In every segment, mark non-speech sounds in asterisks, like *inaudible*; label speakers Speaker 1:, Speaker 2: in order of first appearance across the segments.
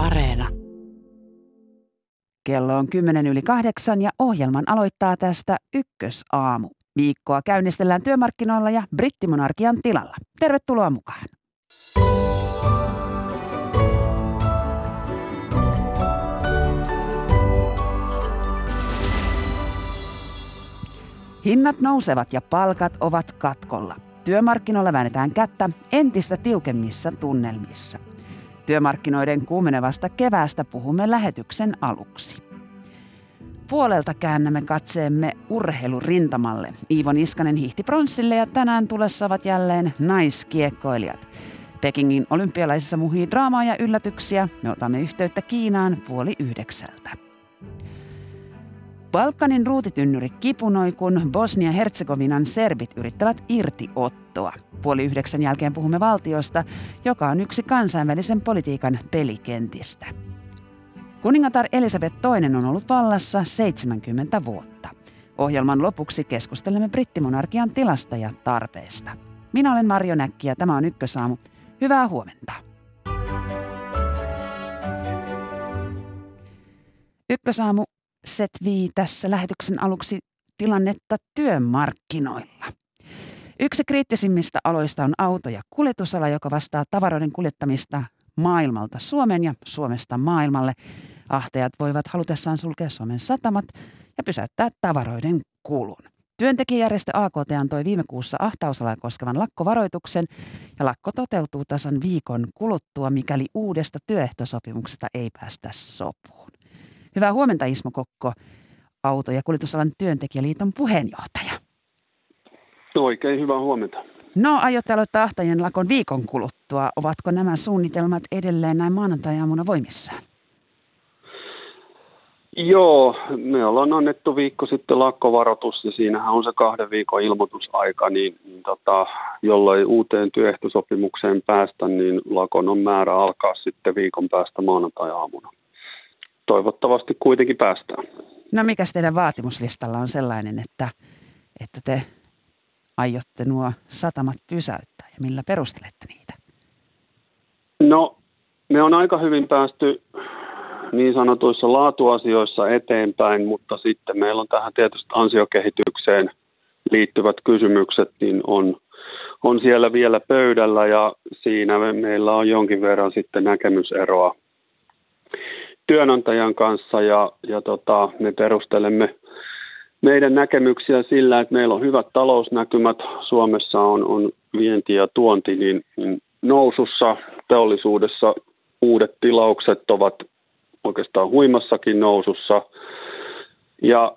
Speaker 1: Areena.
Speaker 2: Kello on 10 yli kahdeksan ja ohjelman aloittaa tästä ykkösaamu. Viikkoa käynnistellään työmarkkinoilla ja brittimonarkian tilalla. Tervetuloa mukaan. Hinnat nousevat ja palkat ovat katkolla. Työmarkkinoilla väännetään kättä entistä tiukemmissa tunnelmissa. Työmarkkinoiden kuumenevasta keväästä puhumme lähetyksen aluksi. Puolelta käännämme katseemme urheilurintamalle. Iivo Niskanen hihti pronssille ja tänään tulessa ovat jälleen naiskiekkoilijat. Pekingin olympialaisissa muhii draamaa ja yllätyksiä. Me otamme yhteyttä Kiinaan puoli yhdeksältä. Balkanin ruutitynnyri kipunoi, kun Bosnia-Herzegovinan serbit yrittävät irtiottoa. Puoli yhdeksän jälkeen puhumme valtiosta, joka on yksi kansainvälisen politiikan pelikentistä. Kuningatar Elisabeth II on ollut vallassa 70 vuotta. Ohjelman lopuksi keskustelemme brittimonarkian tilasta ja tarpeesta. Minä olen Marjo Näkki ja tämä on Ykkösaamu. Hyvää huomenta. Ykkösaamu setvii tässä lähetyksen aluksi tilannetta työmarkkinoilla. Yksi kriittisimmistä aloista on auto- ja kuljetusala, joka vastaa tavaroiden kuljettamista maailmalta Suomen ja Suomesta maailmalle. Ahtajat voivat halutessaan sulkea Suomen satamat ja pysäyttää tavaroiden kulun. Työntekijäjärjestö AKT antoi viime kuussa ahtausalaa koskevan lakkovaroituksen ja lakko toteutuu tasan viikon kuluttua, mikäli uudesta työehtosopimuksesta ei päästä sopuun. Hyvää huomenta Ismo Kokko, auto- ja kuljetusalan työntekijäliiton puheenjohtaja.
Speaker 3: Oikein hyvää huomenta.
Speaker 2: No, aiotte aloittaa ahtajien lakon viikon kuluttua. Ovatko nämä suunnitelmat edelleen näin maanantai-aamuna voimissaan?
Speaker 3: Joo, me ollaan annettu viikko sitten lakkovaroitus ja siinähän on se kahden viikon ilmoitusaika, niin, niin tota, jollei uuteen työehtosopimukseen päästä, niin lakon on määrä alkaa sitten viikon päästä maanantai-aamuna. Toivottavasti kuitenkin päästään.
Speaker 2: No mikä teidän vaatimuslistalla on sellainen, että, että te aiotte nuo satamat pysäyttää ja millä perustelette niitä?
Speaker 3: No, me on aika hyvin päästy niin sanotuissa laatuasioissa eteenpäin, mutta sitten meillä on tähän tietysti ansiokehitykseen liittyvät kysymykset, niin on, on siellä vielä pöydällä ja siinä me, meillä on jonkin verran sitten näkemyseroa työnantajan kanssa ja, ja tota, me perustelemme meidän näkemyksiä sillä, että meillä on hyvät talousnäkymät. Suomessa on, on vienti ja tuonti niin, niin nousussa. Teollisuudessa uudet tilaukset ovat oikeastaan huimassakin nousussa. Ja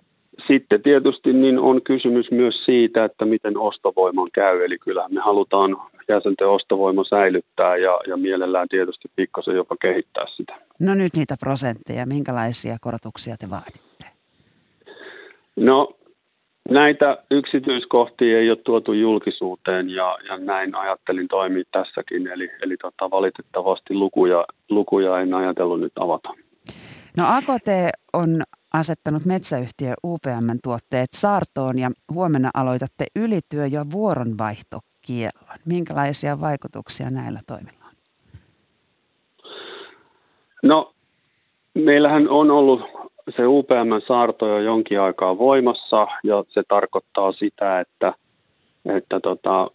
Speaker 3: sitten tietysti niin on kysymys myös siitä, että miten ostovoiman käy. Eli kyllä me halutaan jäsenten ostovoima säilyttää ja, ja mielellään tietysti pikkasen jopa kehittää sitä.
Speaker 2: No nyt niitä prosentteja, minkälaisia korotuksia te vaaditte?
Speaker 3: No näitä yksityiskohtia ei ole tuotu julkisuuteen ja, ja näin ajattelin toimia tässäkin. Eli, eli tota, valitettavasti lukuja, lukuja en ajatellut nyt avata.
Speaker 2: No AKT on asettanut metsäyhtiö UPMn tuotteet saartoon ja huomenna aloitatte ylityö- ja vuoronvaihtokiellon. Minkälaisia vaikutuksia näillä toimilla?
Speaker 3: No, meillähän on ollut se UPM-saarto jo jonkin aikaa voimassa ja se tarkoittaa sitä, että, että tota,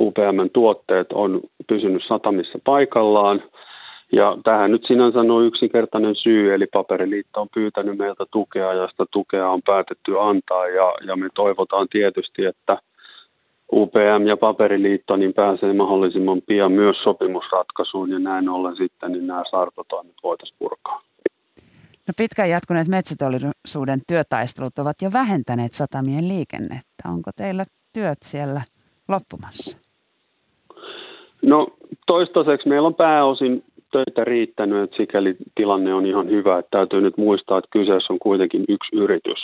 Speaker 3: UPM-tuotteet on pysynyt satamissa paikallaan – ja tähän nyt sinänsä on yksinkertainen syy, eli Paperiliitto on pyytänyt meiltä tukea ja sitä tukea on päätetty antaa ja, ja me toivotaan tietysti, että UPM ja Paperiliitto niin pääsee mahdollisimman pian myös sopimusratkaisuun ja näin ollen sitten niin nämä saartotoimet voitaisiin purkaa.
Speaker 2: No pitkään jatkuneet metsäteollisuuden työtaistelut ovat jo vähentäneet satamien liikennettä. Onko teillä työt siellä loppumassa?
Speaker 3: No toistaiseksi meillä on pääosin töitä riittänyt, että sikäli tilanne on ihan hyvä. Että täytyy nyt muistaa, että kyseessä on kuitenkin yksi yritys.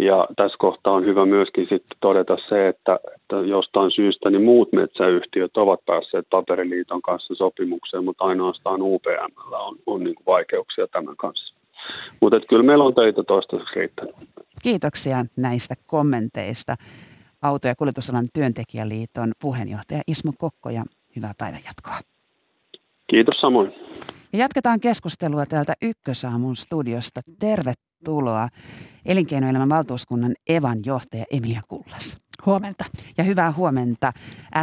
Speaker 3: Ja tässä kohtaa on hyvä myöskin sitten todeta se, että, että jostain syystä niin muut metsäyhtiöt ovat päässeet Paperiliiton kanssa sopimukseen, mutta ainoastaan UPM on, on niin vaikeuksia tämän kanssa. Mutta kyllä meillä on töitä toistaiseksi riittänyt.
Speaker 2: Kiitoksia näistä kommenteista. Auto- ja kuljetusalan työntekijäliiton puheenjohtaja Ismo Kokko ja hyvää päivänjatkoa.
Speaker 3: Kiitos samoin.
Speaker 2: Ja jatketaan keskustelua täältä Ykkösaamun studiosta. Tervetuloa Elinkeinoelämän valtuuskunnan Evan johtaja Emilia Kullas.
Speaker 1: Huomenta.
Speaker 2: Ja hyvää huomenta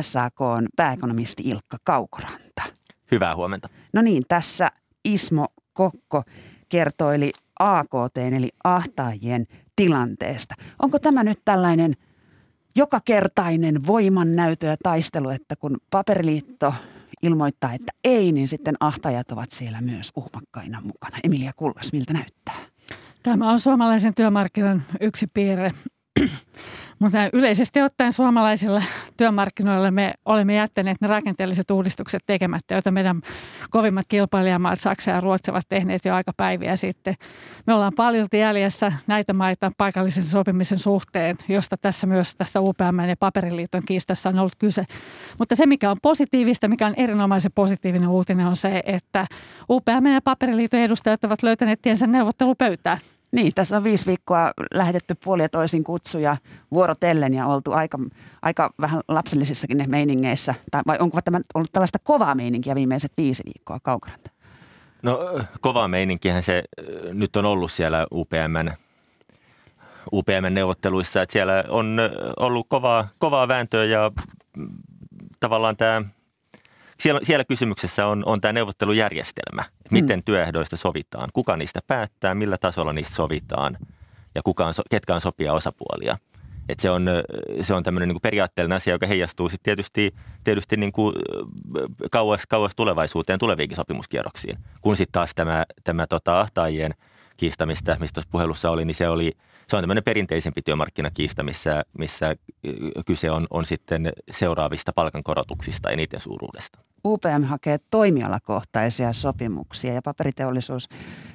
Speaker 2: SAK on pääekonomisti Ilkka Kaukoranta.
Speaker 4: Hyvää huomenta.
Speaker 2: No niin, tässä Ismo Kokko kertoili AKT eli ahtaajien tilanteesta. Onko tämä nyt tällainen jokakertainen voimannäytö ja taistelu, että kun paperiliitto ilmoittaa, että ei, niin sitten ahtajat ovat siellä myös uhmakkaina mukana. Emilia Kullas, miltä näyttää?
Speaker 1: Tämä on suomalaisen työmarkkinan yksi piirre. Mutta yleisesti ottaen suomalaisilla työmarkkinoilla me olemme jättäneet ne rakenteelliset uudistukset tekemättä, joita meidän kovimmat kilpailijamaat Saksa ja Ruotsi ovat tehneet jo aika päiviä sitten. Me ollaan paljon jäljessä näitä maita paikallisen sopimisen suhteen, josta tässä myös tässä UPM ja Paperiliiton kiistassa on ollut kyse. Mutta se, mikä on positiivista, mikä on erinomaisen positiivinen uutinen on se, että UPM ja Paperiliiton edustajat ovat löytäneet tiensä neuvottelupöytään.
Speaker 2: Niin, tässä on viisi viikkoa lähetetty puoli ja toisin kutsuja vuorotellen ja oltu aika, aika vähän lapsellisissakin ne meiningeissä. Tai, vai onko tämä ollut tällaista kovaa meininkiä viimeiset viisi viikkoa Kaukaranta?
Speaker 4: No kovaa meininkihän se nyt on ollut siellä UPMn, UPMn neuvotteluissa, että siellä on ollut kovaa, kovaa vääntöä ja mm, tavallaan tämä – siellä, siellä kysymyksessä on, on tämä neuvottelujärjestelmä. Miten mm. työehdoista sovitaan, kuka niistä päättää, millä tasolla niistä sovitaan ja kuka on, ketkä on sopia osapuolia. Et se on, se on tämmöinen niin periaatteellinen asia, joka heijastuu sitten tietysti, tietysti niin kuin kauas, kauas tulevaisuuteen tuleviinkin sopimuskierroksiin. Kun sitten taas tämä, tämä tota, ahtaajien kiistamista, mistä tuossa puhelussa oli, niin se oli – se on tämmöinen perinteisempi työmarkkinakiista, missä, missä kyse on, on sitten seuraavista palkankorotuksista eniten suuruudesta.
Speaker 2: UPM hakee toimialakohtaisia sopimuksia ja paperiteollisuus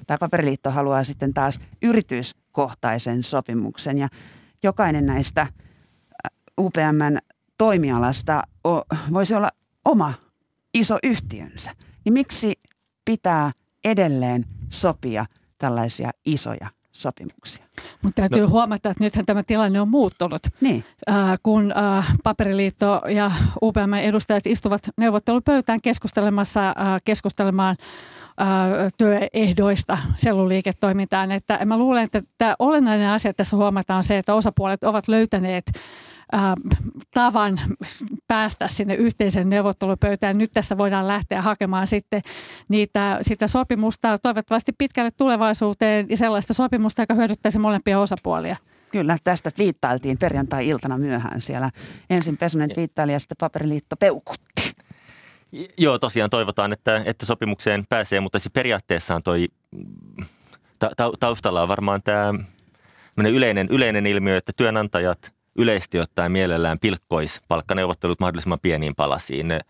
Speaker 2: tai paperiliitto haluaa sitten taas yrityskohtaisen sopimuksen ja jokainen näistä UPMn toimialasta voisi olla oma iso yhtiönsä. Niin miksi pitää edelleen sopia tällaisia isoja sopimuksia.
Speaker 1: Mutta täytyy no. huomata, että nythän tämä tilanne on muuttunut.
Speaker 2: Niin.
Speaker 1: Äh, kun äh, Paperiliitto ja UPM edustajat istuvat neuvottelupöytään keskustelemassa, äh, keskustelemaan äh, työehdoista selluliiketoimintaan. Että mä luulen, että tämä olennainen asia tässä huomataan on se, että osapuolet ovat löytäneet tavan päästä sinne yhteisen neuvottelupöytään. Nyt tässä voidaan lähteä hakemaan sitten niitä, sitä sopimusta toivottavasti pitkälle tulevaisuuteen ja sellaista sopimusta, joka hyödyttäisi molempia osapuolia.
Speaker 2: Kyllä, tästä viittailtiin perjantai-iltana myöhään siellä. Ensin Pesonen viittaili ja sitten Paperiliitto peukutti.
Speaker 4: Joo, tosiaan toivotaan, että, että sopimukseen pääsee, mutta se periaatteessaan toi ta, taustalla on varmaan tämä yleinen, yleinen ilmiö, että työnantajat – yleisesti ottaen mielellään pilkkois palkkaneuvottelut mahdollisimman pieniin palasiin. Ne,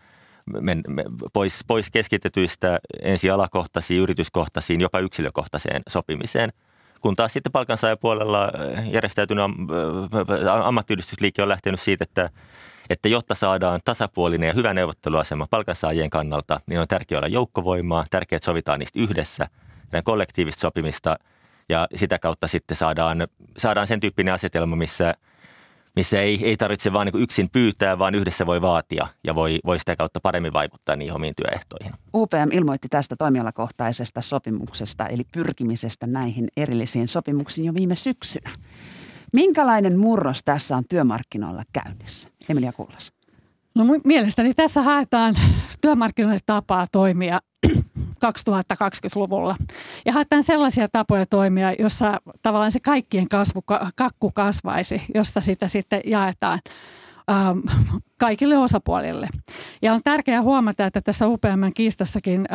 Speaker 4: me, me, pois, pois keskitetyistä ensin alakohtaisiin, yrityskohtaisiin, jopa yksilökohtaiseen sopimiseen. Kun taas sitten palkansaajapuolella äh, järjestäytynyt äh, ammattiyhdistysliike on lähtenyt siitä, että, että jotta saadaan tasapuolinen ja hyvä neuvotteluasema palkansaajien kannalta, niin on tärkeää olla joukkovoimaa, tärkeää, että sovitaan niistä yhdessä, kollektiivista sopimista ja sitä kautta sitten saadaan, saadaan sen tyyppinen asetelma, missä – missä ei, ei tarvitse vain niin yksin pyytää, vaan yhdessä voi vaatia ja voi, voi sitä kautta paremmin vaikuttaa niihin omiin työehtoihin.
Speaker 2: UPM ilmoitti tästä toimialakohtaisesta sopimuksesta, eli pyrkimisestä näihin erillisiin sopimuksiin jo viime syksynä. Minkälainen murros tässä on työmarkkinoilla käynnissä? Emilia Kullas.
Speaker 1: No mielestäni tässä haetaan työmarkkinoille tapaa toimia 2020-luvulla. Ja haetaan sellaisia tapoja toimia, jossa tavallaan se kaikkien kasvu, kakku kasvaisi, josta sitä sitten jaetaan ähm, kaikille osapuolille. Ja on tärkeää huomata, että tässä UPM-kiistassakin,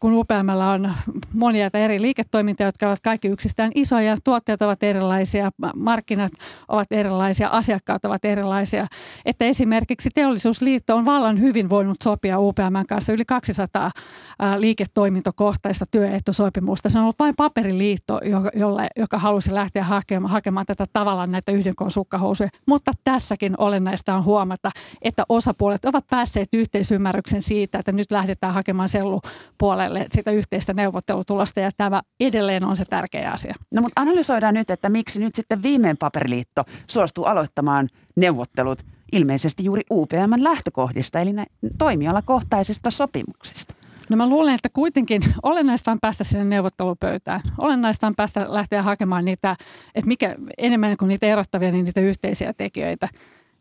Speaker 1: kun UPMllä on monia eri liiketoimintoja, jotka ovat kaikki yksistään isoja, tuotteet ovat erilaisia, markkinat ovat erilaisia, asiakkaat ovat erilaisia, että esimerkiksi Teollisuusliitto on vallan hyvin voinut sopia UPM kanssa yli 200 liiketoimintokohtaista työehtosopimusta. Se on ollut vain paperiliitto, jolle, joka halusi lähteä hakemaan, hakemaan tätä tavallaan näitä sukkahousuja. Mutta tässäkin olennaista on huomata, että osapuolet ovat päässeet yhteisymmärryksen siitä, että nyt lähdetään hakemaan sellupuolelle sitä yhteistä neuvottelutulosta ja tämä edelleen on se tärkeä asia.
Speaker 2: No mutta analysoidaan nyt, että miksi nyt sitten viimein paperiliitto suostuu aloittamaan neuvottelut ilmeisesti juuri UPMn lähtökohdista, eli toimialakohtaisista sopimuksista.
Speaker 1: No mä luulen, että kuitenkin olennaista on päästä sinne neuvottelupöytään. Olennaista on päästä lähteä hakemaan niitä, että mikä enemmän kuin niitä erottavia, niin niitä yhteisiä tekijöitä.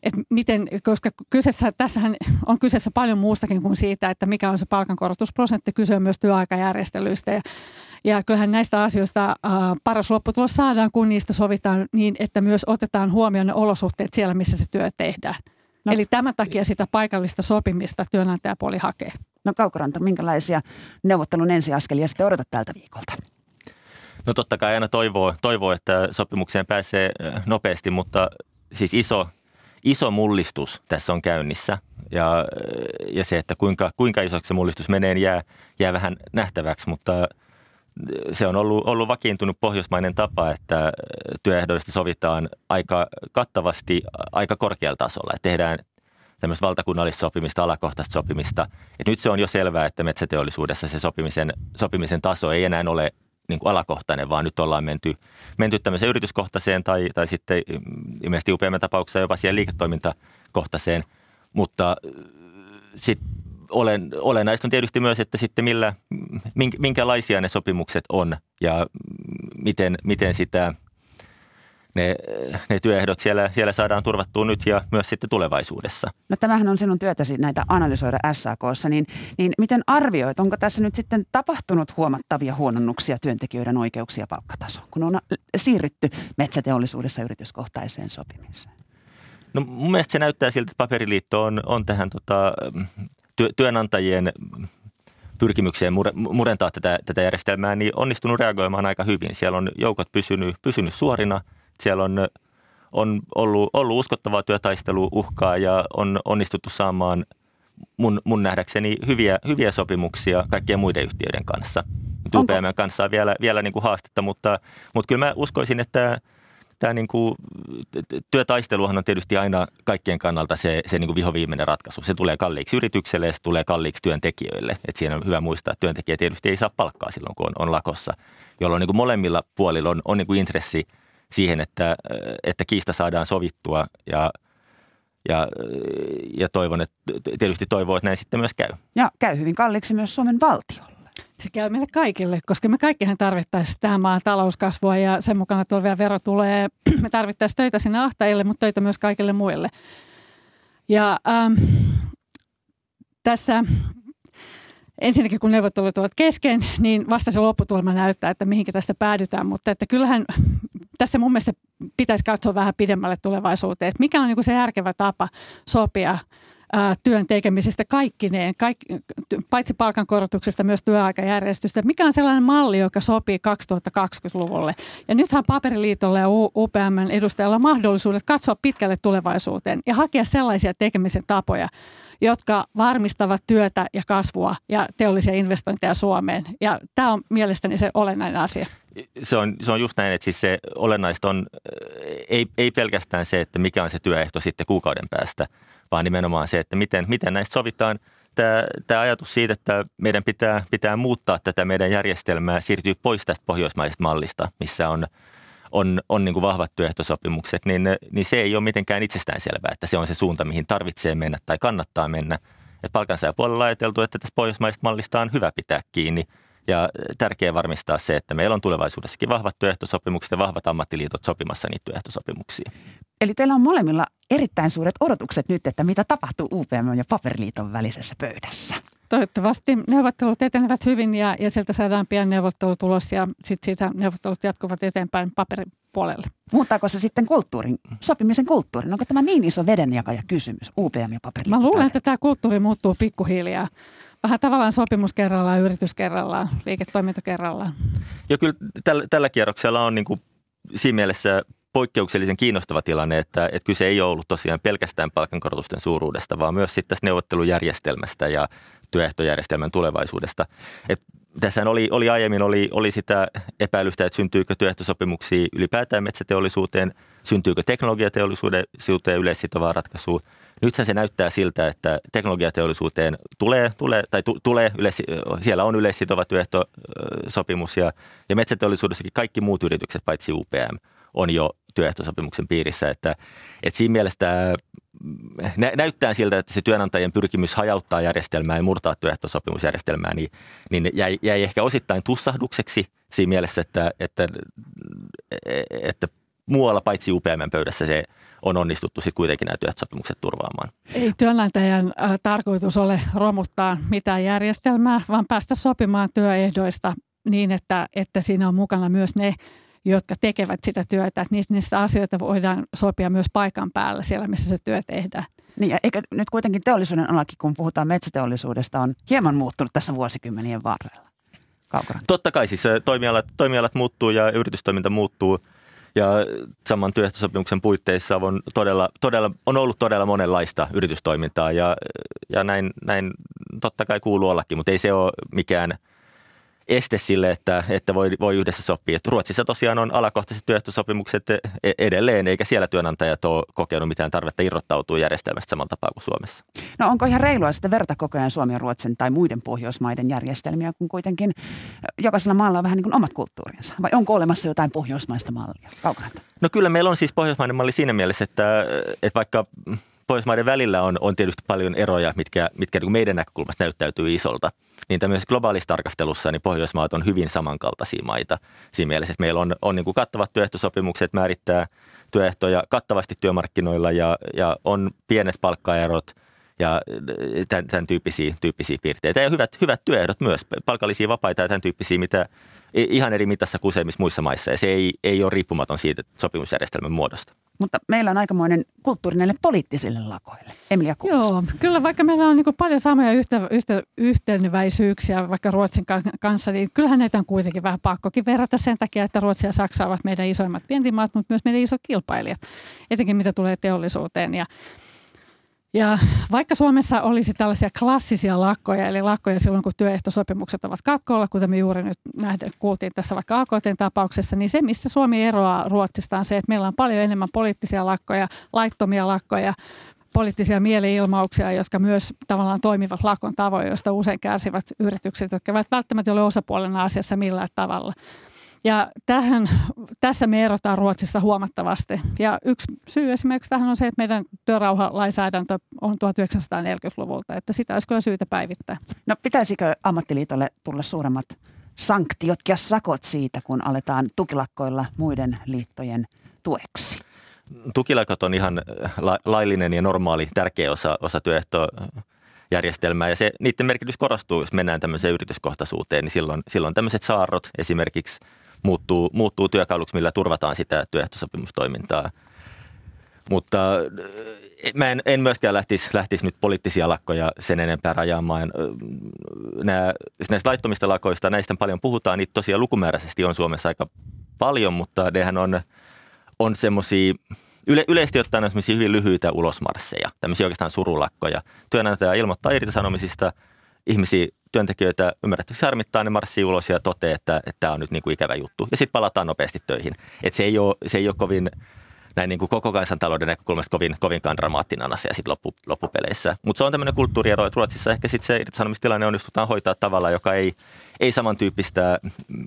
Speaker 1: Et miten, koska kyseessä, tässähän on kyseessä paljon muustakin kuin siitä, että mikä on se palkankorotusprosentti. Kyse on myös työaikajärjestelyistä ja ja kyllähän näistä asioista äh, paras lopputulos saadaan, kun niistä sovitaan niin, että myös otetaan huomioon ne olosuhteet siellä, missä se työ tehdään. No. Eli tämän takia sitä paikallista sopimista työnantajapuoli hakee.
Speaker 2: No Kaukoranta, minkälaisia neuvottelun ensiaskelia sitten odotat tältä viikolta?
Speaker 4: No totta kai aina toivoo, toivoo, että sopimukseen pääsee nopeasti, mutta siis iso, iso mullistus tässä on käynnissä. Ja, ja se, että kuinka, kuinka isoksi se mullistus menee, niin jää, jää vähän nähtäväksi, mutta se on ollut, ollut vakiintunut pohjoismainen tapa, että työehdoista sovitaan aika kattavasti aika korkealla tasolla. Että tehdään tämmöistä valtakunnallista sopimista, alakohtaista sopimista. Et nyt se on jo selvää, että metsäteollisuudessa se sopimisen, sopimisen taso ei enää ole niin kuin alakohtainen, vaan nyt ollaan menty, menty tämmöiseen yrityskohtaiseen tai, tai sitten ilmeisesti upeamman tapauksessa jopa siihen liiketoimintakohtaiseen. Mutta sitten olen, olennaista on tietysti myös, että sitten millä, minkälaisia ne sopimukset on ja miten, miten sitä – ne, ne työehdot siellä, siellä saadaan turvattua nyt ja myös sitten tulevaisuudessa.
Speaker 2: No tämähän on sinun työtäsi näitä analysoida SAKssa, niin, niin miten arvioit, onko tässä nyt sitten tapahtunut huomattavia huononnuksia työntekijöiden oikeuksia palkkatasoon, kun on siirrytty metsäteollisuudessa yrityskohtaiseen sopimiseen?
Speaker 4: No mun mielestä se näyttää siltä, että paperiliitto on, on tähän tota, työ, työnantajien pyrkimykseen murentaa tätä, tätä järjestelmää, niin onnistunut reagoimaan aika hyvin. Siellä on joukot pysynyt, pysynyt suorina – siellä on, on ollut, ollut uskottavaa työtaisteluuhkaa ja on onnistuttu saamaan mun, mun nähdäkseni hyviä, hyviä sopimuksia kaikkien muiden yhtiöiden kanssa. UPM kanssa on vielä, vielä niin kuin haastetta, mutta, mutta kyllä mä uskoisin, että tämä niin kuin, työtaisteluhan on tietysti aina kaikkien kannalta se, se niin kuin vihoviimeinen ratkaisu. Se tulee kalliiksi yritykselle ja se tulee kalliiksi työntekijöille. Et siinä on hyvä muistaa, että työntekijä tietysti ei saa palkkaa silloin, kun on, on lakossa, jolloin niin kuin molemmilla puolilla on, on niin kuin intressi – siihen, että, että kiista saadaan sovittua ja, ja, ja toivon, että, tietysti toivoo, että näin sitten myös käy.
Speaker 2: Ja käy hyvin kalliiksi myös Suomen valtiolle.
Speaker 1: Se käy meille kaikille, koska me kaikkihan tarvittaisiin tähän maan talouskasvua ja sen mukana tulevia vero tulee. Me tarvittaisiin töitä sinne ahtajille, mutta töitä myös kaikille muille. Ja ähm, tässä ensinnäkin kun neuvottelut ovat kesken, niin vasta se lopputulema näyttää, että mihinkä tästä päädytään. Mutta että kyllähän tässä mun mielestä pitäisi katsoa vähän pidemmälle tulevaisuuteen, että mikä on niin se järkevä tapa sopia työn tekemisestä kaikkineen, kaikki, paitsi palkankorotuksesta myös työaikajärjestystä. Mikä on sellainen malli, joka sopii 2020-luvulle? Ja nythän Paperiliitolla ja UPM edustajalla on mahdollisuudet katsoa pitkälle tulevaisuuteen ja hakea sellaisia tekemisen tapoja, jotka varmistavat työtä ja kasvua ja teollisia investointeja Suomeen. Ja tämä on mielestäni se olennainen asia.
Speaker 4: Se on, se on just näin, että siis se olennaista on ei, ei pelkästään se, että mikä on se työehto sitten kuukauden päästä, vaan nimenomaan se, että miten, miten näistä sovitaan. Tämä, tämä ajatus siitä, että meidän pitää, pitää muuttaa tätä meidän järjestelmää, siirtyy pois tästä pohjoismaisesta mallista, missä on – on, on niin kuin vahvat työehtosopimukset, niin, niin se ei ole mitenkään itsestäänselvää, että se on se suunta, mihin tarvitsee mennä tai kannattaa mennä. Et palkansaajapuolella ajateltu, että tässä pohjoismaisesta mallista on hyvä pitää kiinni ja tärkeää varmistaa se, että meillä on tulevaisuudessakin vahvat työehtosopimukset ja vahvat ammattiliitot sopimassa niitä työehtosopimuksia.
Speaker 2: Eli teillä on molemmilla erittäin suuret odotukset nyt, että mitä tapahtuu UPM ja Paperiliiton välisessä pöydässä.
Speaker 1: Toivottavasti neuvottelut etenevät hyvin ja, ja sieltä saadaan pian neuvottelutulos ja sitten siitä neuvottelut jatkuvat eteenpäin paperipuolelle.
Speaker 2: Muuttaako se sitten kulttuurin, sopimisen kulttuurin? Onko tämä niin iso vedenjakaja kysymys, UPM ja Paperiliitto?
Speaker 1: Mä luulen, että tämä kulttuuri muuttuu pikkuhiljaa. Vähän tavallaan sopimus kerrallaan, yritys kerrallaan, liiketoiminta kerrallaan.
Speaker 4: Ja kyllä tällä, tällä kierroksella on niin kuin siinä mielessä poikkeuksellisen kiinnostava tilanne, että, että kyse ei ole ollut tosiaan pelkästään palkankorotusten suuruudesta, vaan myös sitten tästä neuvottelujärjestelmästä ja työehtojärjestelmän tulevaisuudesta. Tässä oli, oli aiemmin oli, oli sitä epäilystä, että syntyykö työehtosopimuksia ylipäätään metsäteollisuuteen, syntyykö teknologiateollisuuteen yleissitovaa ratkaisua. Nythän se näyttää siltä, että teknologiateollisuuteen tulee, tulee tai tu, tulee yleis, siellä on yleissitova työehtosopimus ja, ja metsäteollisuudessakin kaikki muut yritykset paitsi UPM – on jo työehtosopimuksen piirissä. Että, että siinä mielessä nä, näyttää siltä, että se työnantajien pyrkimys hajauttaa järjestelmää ja murtaa työehtosopimusjärjestelmää, niin, niin jäi, jäi ehkä osittain tussahdukseksi siinä mielessä, että, että, että muualla paitsi UPM pöydässä se on onnistuttu sitten kuitenkin nämä työehtosopimukset turvaamaan.
Speaker 1: Ei työnantajan äh, tarkoitus ole romuttaa mitään järjestelmää, vaan päästä sopimaan työehdoista niin, että, että siinä on mukana myös ne, jotka tekevät sitä työtä. Että niistä, niistä asioita voidaan sopia myös paikan päällä siellä, missä se työ tehdään.
Speaker 2: Niin, eikä nyt kuitenkin teollisuuden alakin, kun puhutaan metsäteollisuudesta, on hieman muuttunut tässä vuosikymmenien varrella.
Speaker 4: Kaukoran. Totta kai siis toimialat, toimialat muuttuu ja yritystoiminta muuttuu – ja saman työehtosopimuksen puitteissa on, todella, todella, on ollut todella monenlaista yritystoimintaa ja, ja näin, näin totta kai kuuluu ollakin, mutta ei se ole mikään – este sille, että, että voi, voi yhdessä sopia. Et Ruotsissa tosiaan on alakohtaiset työehtosopimukset e, edelleen, eikä siellä työnantajat ole kokenut mitään tarvetta irrottautua järjestelmästä samalla tapaa kuin Suomessa.
Speaker 2: No onko ihan reilua sitten verta koko ajan Suomen, Ruotsin tai muiden Pohjoismaiden järjestelmiä, kun kuitenkin jokaisella maalla on vähän niin kuin omat kulttuurinsa? Vai onko olemassa jotain pohjoismaista mallia? Kaukaranta.
Speaker 4: No kyllä meillä on siis pohjoismainen malli siinä mielessä, että, että vaikka Pohjoismaiden välillä on, on tietysti paljon eroja, mitkä, mitkä niin meidän näkökulmasta näyttäytyy isolta. Niin tämmöisessä globaalissa tarkastelussa niin Pohjoismaat on hyvin samankaltaisia maita siinä mielessä, että meillä on, on niin kuin kattavat työehtosopimukset, määrittää työehtoja kattavasti työmarkkinoilla ja, ja on pienet palkkaerot ja tämän, tämän tyyppisiä, tyyppisiä piirteitä. Ja hyvät, hyvät työehdot myös, palkallisia vapaita ja tämän tyyppisiä, mitä ihan eri mitassa kuin useimmissa muissa maissa. Ja se ei, ei ole riippumaton siitä sopimusjärjestelmän muodosta.
Speaker 2: Mutta meillä on aikamoinen kulttuuri näille poliittisille lakoille. Emilia Kuulas.
Speaker 1: Joo, kyllä vaikka meillä on niin paljon samoja yhtä, yhtä, yhteneväisyyksiä vaikka Ruotsin kanssa, niin kyllähän näitä on kuitenkin vähän pakkokin verrata sen takia, että Ruotsi ja Saksa ovat meidän isoimmat vientimaat, mutta myös meidän isot kilpailijat, etenkin mitä tulee teollisuuteen. Ja ja vaikka Suomessa olisi tällaisia klassisia lakkoja, eli lakkoja silloin, kun työehtosopimukset ovat katkolla, kuten me juuri nyt nähdään, kuultiin tässä vaikka AKT-tapauksessa, niin se, missä Suomi eroaa Ruotsista on se, että meillä on paljon enemmän poliittisia lakkoja, laittomia lakkoja, poliittisia mieliilmauksia, jotka myös tavallaan toimivat lakon tavoin, joista usein kärsivät yritykset, jotka eivät välttämättä ole osapuolena asiassa millään tavalla. Ja tähän, tässä me erotaan Ruotsista huomattavasti. Ja yksi syy esimerkiksi tähän on se, että meidän työrauhalainsäädäntö on 1940-luvulta, että sitä olisi kyllä syytä päivittää.
Speaker 2: No pitäisikö ammattiliitolle tulla suuremmat sanktiot ja sakot siitä, kun aletaan tukilakkoilla muiden liittojen tueksi?
Speaker 4: Tukilakot on ihan la- laillinen ja normaali tärkeä osa, osa työehtoa järjestelmää ja se, niiden merkitys korostuu, jos mennään tämmöiseen yrityskohtaisuuteen, niin silloin, silloin tämmöiset saarrot esimerkiksi – muuttuu, muuttuu työkaluksi, millä turvataan sitä työehtosopimustoimintaa. Mutta eh, mä en, en myöskään lähtisi, lähtisi nyt poliittisia lakkoja sen enempää rajaamaan. Nää, näistä laittomista lakoista, näistä paljon puhutaan, niitä tosiaan lukumääräisesti on Suomessa aika paljon, mutta nehän on, on semmoisia, yle, yleisesti ottaen on hyvin lyhyitä ulosmarsseja, tämmöisiä oikeastaan surulakkoja. Työnantaja ilmoittaa irtisanomisista, ihmisiä työntekijöitä ymmärrettävästi harmittaa, ne marssii ulos ja toteaa, että, että tämä on nyt niin kuin ikävä juttu. Ja sitten palataan nopeasti töihin. Et se, ei ole, se ei ole kovin näin niin kuin koko kansantalouden näkökulmasta kovin, kovinkaan dramaattinen asia sitten loppu, loppupeleissä. Mutta se on tämmöinen kulttuuriero, että Ruotsissa ehkä sitten se irtisanomistilanne onnistutaan hoitaa tavalla, joka ei, ei samantyyppistä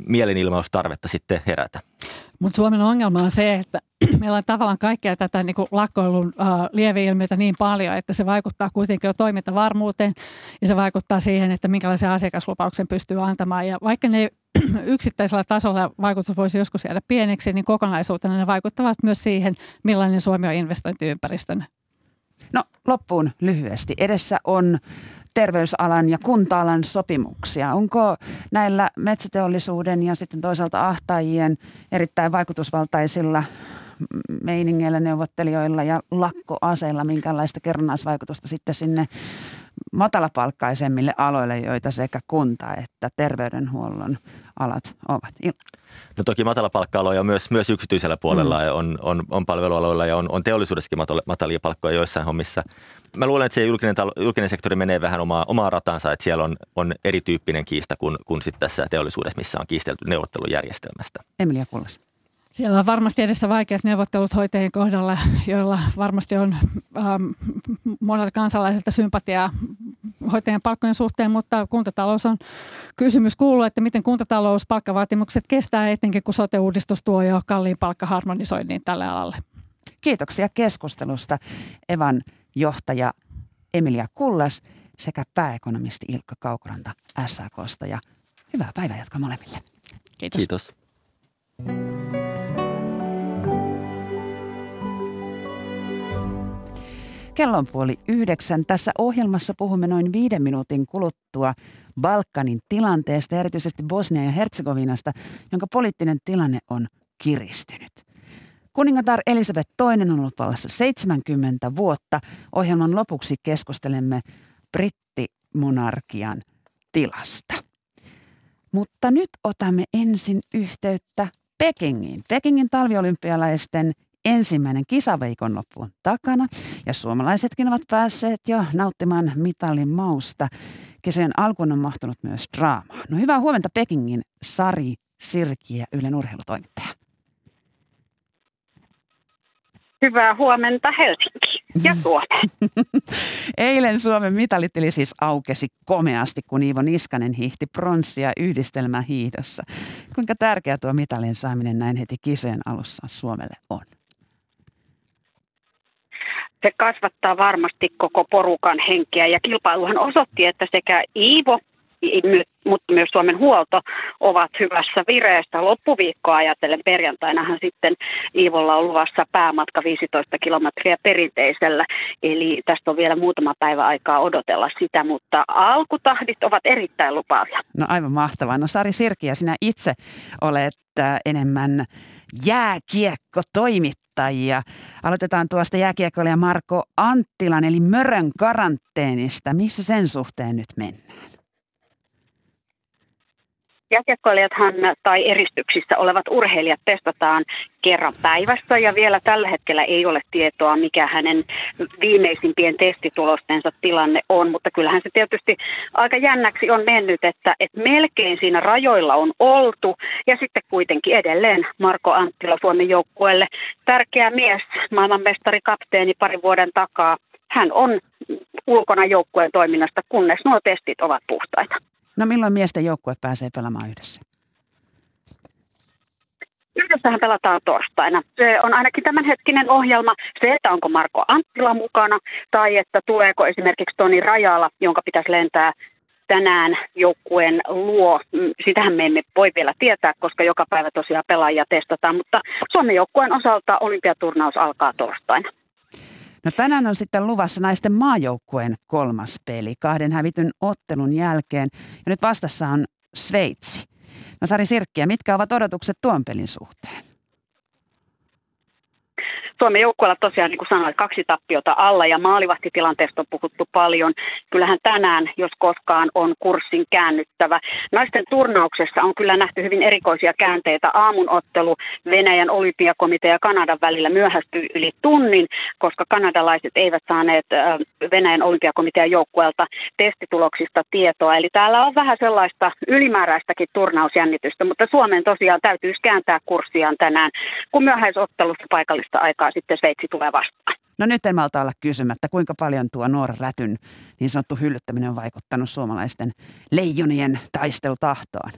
Speaker 4: mielenilmaustarvetta sitten herätä.
Speaker 1: Mutta Suomen ongelma on se, että *clears throat* meillä on tavallaan kaikkea tätä niin kuin lakkoilun äh, lieveilmiötä niin paljon, että se vaikuttaa kuitenkin jo toimintavarmuuteen ja se vaikuttaa siihen, että minkälaisen asiakaslupauksen pystyy antamaan. Ja vaikka ne *clears throat* yksittäisellä tasolla vaikutus voisi joskus jäädä pieneksi, niin kokonaisuutena ne vaikuttavat myös siihen, millainen Suomi on investointiympäristön.
Speaker 2: No loppuun lyhyesti. Edessä on terveysalan ja kunta-alan sopimuksia. Onko näillä metsäteollisuuden ja sitten toisaalta ahtaajien erittäin vaikutusvaltaisilla meiningeillä, neuvottelijoilla ja lakkoaseilla minkälaista kerrannaisvaikutusta sitten sinne matalapalkkaisemmille aloille, joita sekä kunta että terveydenhuollon alat ovat.
Speaker 4: No toki matalapalkka-aloja on myös, myös yksityisellä puolella mm. on, on, on palvelualoilla ja on, on teollisuudessakin matalia palkkoja joissain hommissa. Mä luulen, että se julkinen, julkinen sektori menee vähän omaa, omaa ratansa, että siellä on, on erityyppinen kiista kuin, kuin sitten tässä teollisuudessa, missä on kiistelty neuvottelujärjestelmästä.
Speaker 2: Emilia Kullas.
Speaker 1: Siellä on varmasti edessä vaikeat neuvottelut hoitajien kohdalla, joilla varmasti on ähm, monelta kansalaisilta sympatiaa hoitajien palkkojen suhteen, mutta kuntatalous on kysymys kuuluu, että miten kuntatalous palkkavaatimukset kestää etenkin, kun sote-uudistus tuo jo kalliin palkkaharmonisoinnin tälle alalle.
Speaker 2: Kiitoksia keskustelusta Evan johtaja Emilia Kullas sekä pääekonomisti Ilkka Kaukoranta SAKsta ja hyvää päivänjatkoa molemmille.
Speaker 1: Kiitos.
Speaker 4: Kiitos.
Speaker 2: Kello on puoli yhdeksän. Tässä ohjelmassa puhumme noin viiden minuutin kuluttua Balkanin tilanteesta, erityisesti Bosnia ja Herzegovinasta, jonka poliittinen tilanne on kiristynyt. Kuningatar Elisabeth II on ollut vallassa 70 vuotta. Ohjelman lopuksi keskustelemme brittimonarkian tilasta. Mutta nyt otamme ensin yhteyttä Pekingiin. Pekingin talviolympialaisten ensimmäinen kisaviikonloppu on takana ja suomalaisetkin ovat päässeet jo nauttimaan mitalin mausta. Kesän alkuun on mahtunut myös draamaa. No hyvää huomenta Pekingin Sari Sirkiä, Ylen urheilutoimittaja.
Speaker 5: Hyvää huomenta Helsinki ja *laughs* Suomi.
Speaker 2: Eilen Suomen mitalittili siis aukesi komeasti, kun Iivo Niskanen hiihti pronssia yhdistelmähiihdossa. Kuinka tärkeä tuo mitalin saaminen näin heti kisojen alussa Suomelle on?
Speaker 5: Se kasvattaa varmasti koko porukan henkeä ja kilpailuhan osoitti, että sekä Iivo mutta myös Suomen huolto ovat hyvässä vireessä loppuviikkoa ajatellen. Perjantainahan sitten Iivolla on luvassa päämatka 15 kilometriä perinteisellä, eli tästä on vielä muutama päivä aikaa odotella sitä, mutta alkutahdit ovat erittäin lupaavia.
Speaker 2: No aivan mahtavaa. No Sari Sirkiä, sinä itse olet äh, enemmän jääkiekko toimittajia. Aloitetaan tuosta jääkiekkoilija Marko Anttilan eli Mörön karanteenista. Missä sen suhteen nyt mennään?
Speaker 5: Jääkiekkoilijathan tai eristyksissä olevat urheilijat testataan kerran päivässä ja vielä tällä hetkellä ei ole tietoa, mikä hänen viimeisimpien testitulostensa tilanne on, mutta kyllähän se tietysti aika jännäksi on mennyt, että, että melkein siinä rajoilla on oltu ja sitten kuitenkin edelleen Marko Anttila Suomen joukkueelle tärkeä mies, maailmanmestari, kapteeni parin vuoden takaa. Hän on ulkona joukkueen toiminnasta, kunnes nuo testit ovat puhtaita.
Speaker 2: No milloin miesten joukkue pääsee pelaamaan yhdessä?
Speaker 5: Yhdessähän pelataan torstaina. Se on ainakin tämänhetkinen ohjelma. Se, että onko Marko Anttila mukana tai että tuleeko esimerkiksi Toni Rajala, jonka pitäisi lentää tänään joukkueen luo. Mm, sitähän me emme voi vielä tietää, koska joka päivä tosiaan pelaajia testataan, mutta Suomen joukkueen osalta olympiaturnaus alkaa torstaina.
Speaker 2: No tänään on sitten luvassa naisten maajoukkueen kolmas peli kahden hävityn ottelun jälkeen. Ja nyt vastassa on Sveitsi. No Sari Sirkkiä, mitkä ovat odotukset tuon pelin suhteen?
Speaker 5: Suomen joukkueella tosiaan, niin kuin sanoin, kaksi tappiota alla ja maalivahtitilanteesta on puhuttu paljon. Kyllähän tänään, jos koskaan, on kurssin käännyttävä. Naisten turnauksessa on kyllä nähty hyvin erikoisia käänteitä. Aamun ottelu Venäjän olympiakomitea ja Kanadan välillä myöhästyi yli tunnin, koska kanadalaiset eivät saaneet Venäjän olympiakomitean joukkueelta testituloksista tietoa. Eli täällä on vähän sellaista ylimääräistäkin turnausjännitystä, mutta Suomen tosiaan täytyisi kääntää kurssiaan tänään, kun myöhäisottelussa paikallista aikaa sitten Sveitsi tulee vastaan.
Speaker 2: No nyt en malta olla kysymättä, kuinka paljon tuo nuoren rätyn niin sanottu hyllyttäminen on vaikuttanut suomalaisten leijonien taistelutahtoon?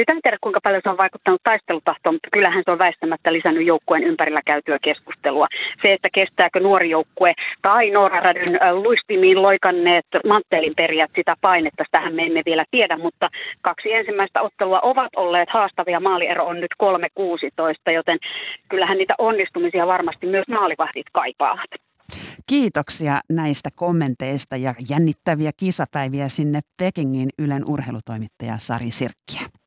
Speaker 5: Nyt en tiedä, kuinka paljon se on vaikuttanut taistelutahtoon, mutta kyllähän se on väistämättä lisännyt joukkueen ympärillä käytyä keskustelua. Se, että kestääkö nuori joukkue tai Nooraradyn luistimiin loikanneet manttelin perijät sitä painetta, tähän me emme vielä tiedä, mutta kaksi ensimmäistä ottelua ovat olleet haastavia. Maaliero on nyt 3-16, joten kyllähän niitä onnistumisia varmasti myös maalivahdit kaipaavat.
Speaker 2: Kiitoksia näistä kommenteista ja jännittäviä kisapäiviä sinne Pekingin Ylen urheilutoimittaja Sari Sirkkiä.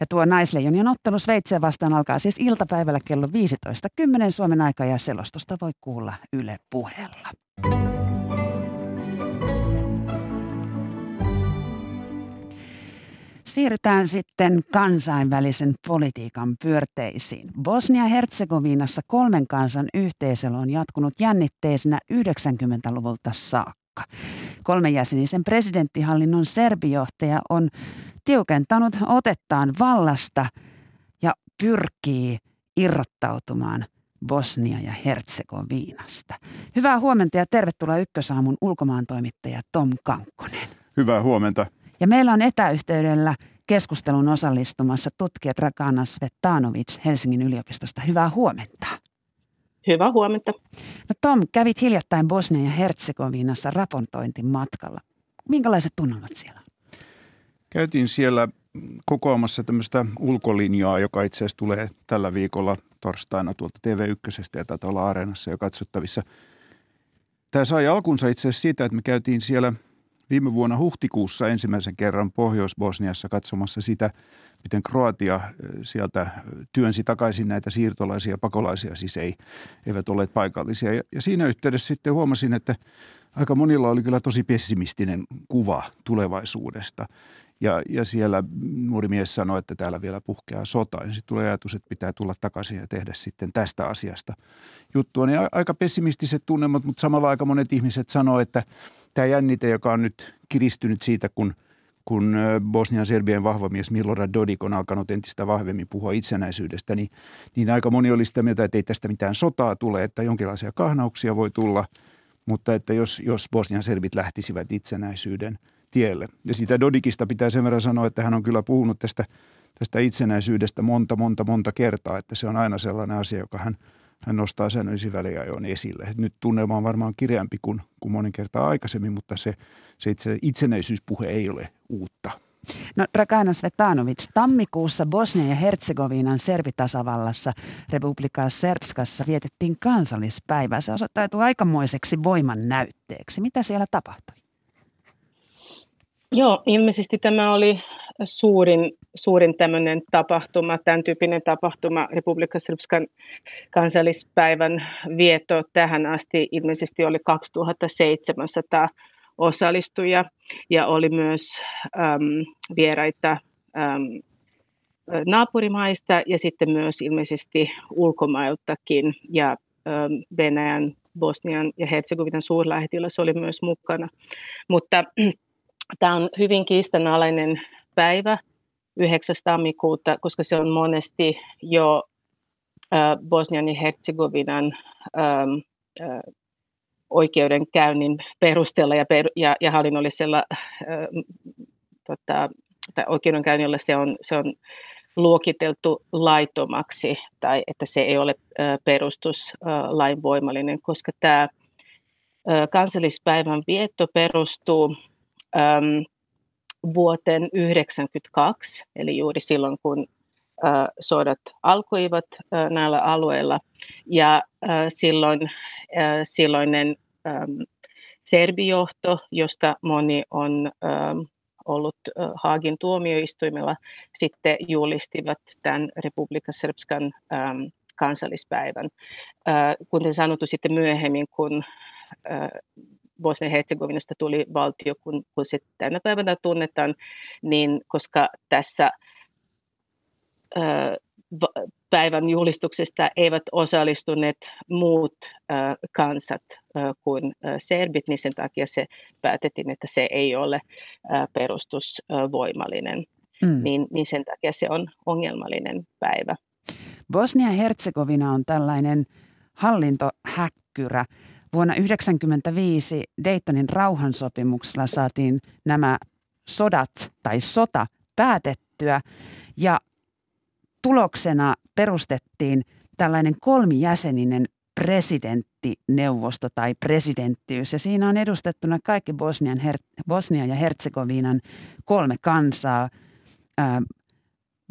Speaker 2: Ja tuo naisleijonien ottelu Sveitsiä vastaan alkaa siis iltapäivällä kello 15.10 Suomen aika ja selostusta voi kuulla Yle puheella. Siirrytään sitten kansainvälisen politiikan pyörteisiin. Bosnia-Herzegovinassa kolmen kansan yhteisöllä on jatkunut jännitteisenä 90-luvulta saakka. Kolmenjäsenisen presidenttihallinnon serbijohtaja on tiukentanut otettaan vallasta ja pyrkii irrottautumaan Bosnia ja Herzegovinasta. Hyvää huomenta ja tervetuloa Ykkösaamun ulkomaan toimittaja Tom Kankkonen.
Speaker 6: Hyvää huomenta.
Speaker 2: Ja meillä on etäyhteydellä keskustelun osallistumassa tutkija Dragana Svetanovic Helsingin yliopistosta. Hyvää huomenta.
Speaker 7: Hyvää huomenta.
Speaker 2: No Tom, kävit hiljattain Bosnia ja Herzegovinassa raportointimatkalla. Minkälaiset tunnelmat siellä
Speaker 6: Käytiin siellä kokoamassa tämmöistä ulkolinjaa, joka itse asiassa tulee tällä viikolla torstaina tuolta TV1 ja taitaa olla Areenassa jo katsottavissa. Tämä sai alkunsa itse asiassa siitä, että me käytiin siellä viime vuonna huhtikuussa ensimmäisen kerran Pohjois-Bosniassa katsomassa sitä, miten Kroatia sieltä työnsi takaisin näitä siirtolaisia pakolaisia, siis ei, eivät olleet paikallisia. Ja, ja siinä yhteydessä sitten huomasin, että aika monilla oli kyllä tosi pessimistinen kuva tulevaisuudesta. Ja, ja siellä nuori mies sanoi, että täällä vielä puhkeaa sota. Ja sitten tulee ajatus, että pitää tulla takaisin ja tehdä sitten tästä asiasta juttua. Niin aika pessimistiset tunnelmat, mutta samalla aika monet ihmiset sanoo, että tämä jännite, joka on nyt kiristynyt siitä, kun, kun Bosnian Serbien vahva mies Milorad Dodik on alkanut entistä vahvemmin puhua itsenäisyydestä, niin, niin aika moni oli sitä mieltä, että ei tästä mitään sotaa tule, että jonkinlaisia kahnauksia voi tulla, mutta että jos, jos Bosnian serbit lähtisivät itsenäisyyden – tielle. Ja siitä Dodikista pitää sen verran sanoa, että hän on kyllä puhunut tästä, tästä itsenäisyydestä monta, monta, monta kertaa, että se on aina sellainen asia, joka hän, hän nostaa säännöllisiä väliajoin esille. Nyt tunnelma on varmaan kireämpi kuin, kuin monen kertaa aikaisemmin, mutta se, se itse itsenäisyyspuhe ei ole uutta.
Speaker 2: No Dragana Svetanovic, tammikuussa Bosnia ja Herzegovinan servitasavallassa Republika Serbskassa vietettiin kansallispäivää. Se osoittautui aikamoiseksi voiman näytteeksi. Mitä siellä tapahtui?
Speaker 7: Joo, ilmeisesti tämä oli suurin, suurin tämmöinen tapahtuma, tämän tyyppinen tapahtuma, Republika Srpskan kansallispäivän vieto tähän asti ilmeisesti oli 2700 osallistujia ja oli myös äm, vieraita äm, naapurimaista ja sitten myös ilmeisesti ulkomailtakin ja äm, Venäjän, Bosnian ja Herzegovinan suurlähettiläs oli myös mukana. Mutta Tämä on hyvin kiistanalainen päivä 9. tammikuuta, koska se on monesti jo Bosnian ja Herzegovinan oikeudenkäynnin perusteella ja, per, ja, ja hallinnollisella tota, tai oikeudenkäynnillä se on, se on luokiteltu laitomaksi tai että se ei ole perustuslainvoimallinen, koska tämä kansallispäivän vietto perustuu äm, vuoteen 1992, eli juuri silloin, kun äh, sodat alkoivat äh, näillä alueilla. Ja äh, silloin äh, silloinen ähm, serbijohto, josta moni on ähm, ollut äh, Haagin tuomioistuimella, sitten julistivat tämän Republika Srpskan ähm, kansallispäivän. Äh, kuten sanottu sitten myöhemmin, kun äh, Bosnia-Herzegovinasta tuli valtio, kun, kun se tänä päivänä tunnetaan, niin koska tässä ö, päivän julistuksesta eivät osallistuneet muut ö, kansat ö, kuin ö, serbit, niin sen takia se päätettiin, että se ei ole ö, perustusvoimallinen. Mm. Niin, niin sen takia se on ongelmallinen päivä.
Speaker 2: Bosnia-Herzegovina on tällainen hallintohäkkyrä. Vuonna 1995 Daytonin rauhansopimuksella saatiin nämä sodat tai sota päätettyä ja tuloksena perustettiin tällainen kolmijäseninen presidenttineuvosto tai presidenttiys. Ja siinä on edustettuna kaikki Bosnian, Her- Bosnia ja Herzegovinan kolme kansaa,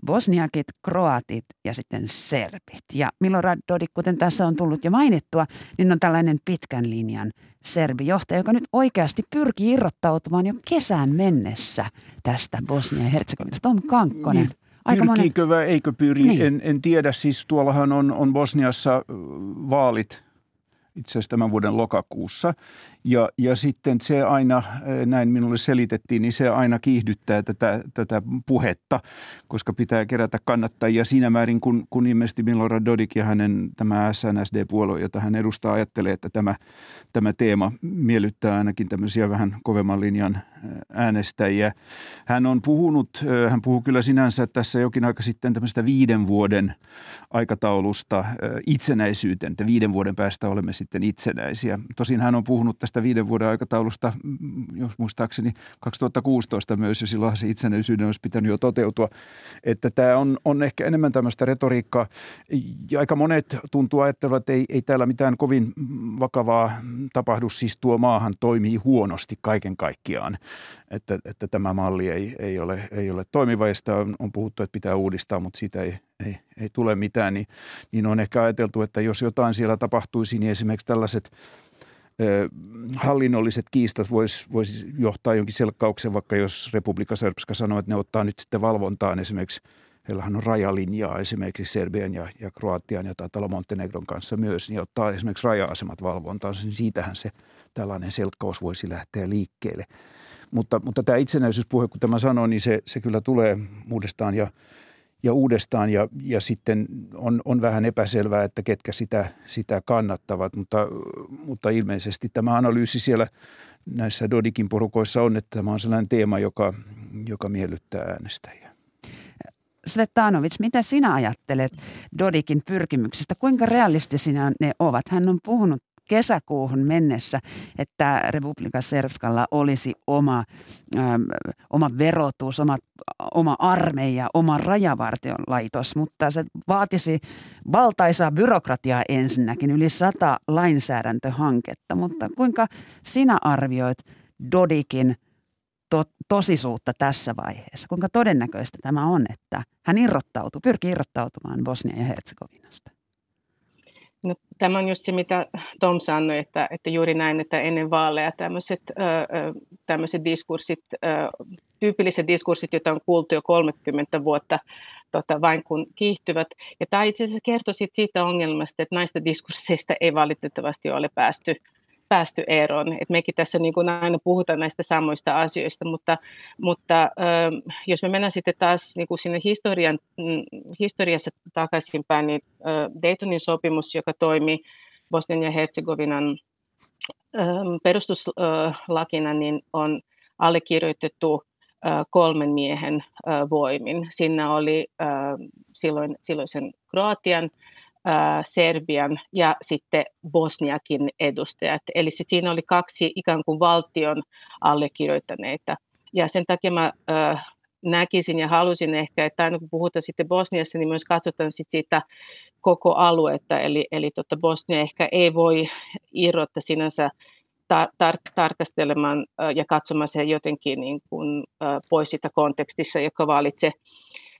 Speaker 2: bosniakit, kroatit ja sitten serbit. Ja Milorad Dodik, kuten tässä on tullut jo mainittua, niin on tällainen pitkän linjan serbijohtaja, joka nyt oikeasti pyrkii irrottautumaan jo kesään mennessä tästä Bosnia ja Herzegovinasta. Tom Kankkonen. Niin.
Speaker 6: Aika Pyrkiikö vai eikö pyri? Niin. En, en tiedä. Siis tuollahan on, on Bosniassa vaalit itse asiassa tämän vuoden lokakuussa. Ja, ja sitten se aina, näin minulle selitettiin, niin se aina kiihdyttää tätä, tätä puhetta, koska pitää kerätä kannattajia siinä määrin, kun, kun ilmeisesti Milorad Dodik ja hänen tämä SNSD-puolue, jota hän edustaa, ajattelee, että tämä, tämä teema miellyttää ainakin tämmöisiä vähän kovemman linjan äänestäjiä. Hän on puhunut, hän puhuu kyllä sinänsä tässä jokin aika sitten tämmöistä viiden vuoden aikataulusta itsenäisyyteen, että viiden vuoden päästä olemme sitten itsenäisiä. Tosin hän on puhunut tästä viiden vuoden aikataulusta, jos muistaakseni 2016 myös, ja silloin se itsenäisyyden olisi pitänyt jo toteutua. Että tämä on, on ehkä enemmän tämmöistä retoriikkaa. Ja aika monet tuntuu ajattelevat, että ei, ei täällä mitään kovin vakavaa tapahdu, siis tuo maahan toimii huonosti kaiken kaikkiaan että, että tämä malli ei, ei, ole, ei ole toimiva ja sitä on, on puhuttu, että pitää uudistaa, mutta siitä ei, ei, ei tule mitään, niin, niin on ehkä ajateltu, että jos jotain siellä tapahtuisi, niin esimerkiksi tällaiset hallinnolliset kiistat voisi vois johtaa jonkin selkkauksen, vaikka jos Republika Srpska sanoo, että ne ottaa nyt sitten valvontaan esimerkiksi heillähän on rajalinjaa esimerkiksi Serbian ja, ja Kroatian ja taitaa Montenegron kanssa myös, niin ottaa esimerkiksi raja-asemat valvontaan, niin siitähän se tällainen selkkaus voisi lähteä liikkeelle. Mutta, mutta tämä itsenäisyyspuhe, kun tämä sanoo, niin se, se kyllä tulee uudestaan ja, ja uudestaan ja, ja sitten on, on vähän epäselvää, että ketkä sitä, sitä kannattavat, mutta, mutta ilmeisesti tämä analyysi siellä näissä Dodikin porukoissa on, että tämä on sellainen teema, joka, joka miellyttää äänestäjiä.
Speaker 2: Svetanovic, mitä sinä ajattelet Dodikin pyrkimyksistä? Kuinka realistisia ne ovat? Hän on puhunut kesäkuuhun mennessä, että Republika Serbskalla olisi oma, ähm, oma verotus, oma, oma armeija, oma rajavartiolaitos, mutta se vaatisi valtaisaa byrokratiaa ensinnäkin, yli sata lainsäädäntöhanketta. Mutta kuinka sinä arvioit Dodikin to, tosisuutta tässä vaiheessa? Kuinka todennäköistä tämä on, että hän irrottautuu, pyrkii irrottautumaan Bosnia ja Herzegovinasta?
Speaker 7: No, tämä on just se, mitä Tom sanoi, että, että juuri näin, että ennen vaaleja tämmöiset, tämmöiset diskurssit, tyypilliset diskurssit, joita on kuultu jo 30 vuotta, tota, vain kun kiihtyvät. Ja tämä itse asiassa kertoo siitä ongelmasta, että näistä diskursseista ei valitettavasti ole päästy päästy eroon. Et mekin tässä niin kuin aina puhutaan näistä samoista asioista, mutta, mutta äh, jos me mennään sitten taas niin kuin sinne historian, mm, historiassa takaisinpäin, niin äh, Daytonin sopimus, joka toimi Bosnian ja Herzegovinan äh, perustuslakina, niin on allekirjoitettu kolmen miehen voimin. Siinä oli silloin, silloisen Kroatian Serbian ja sitten Bosniakin edustajat. Eli sit siinä oli kaksi ikään kuin valtion allekirjoittaneita. Ja sen takia mä näkisin ja halusin ehkä, että aina kun puhutaan sitten Bosniassa, niin myös katsotaan sit siitä koko aluetta. Eli, eli tota Bosnia ehkä ei voi irrottaa sinänsä tar- tar- tarkastelemaan ja katsomaan se jotenkin niin kuin, pois siitä kontekstissa, joka valitsee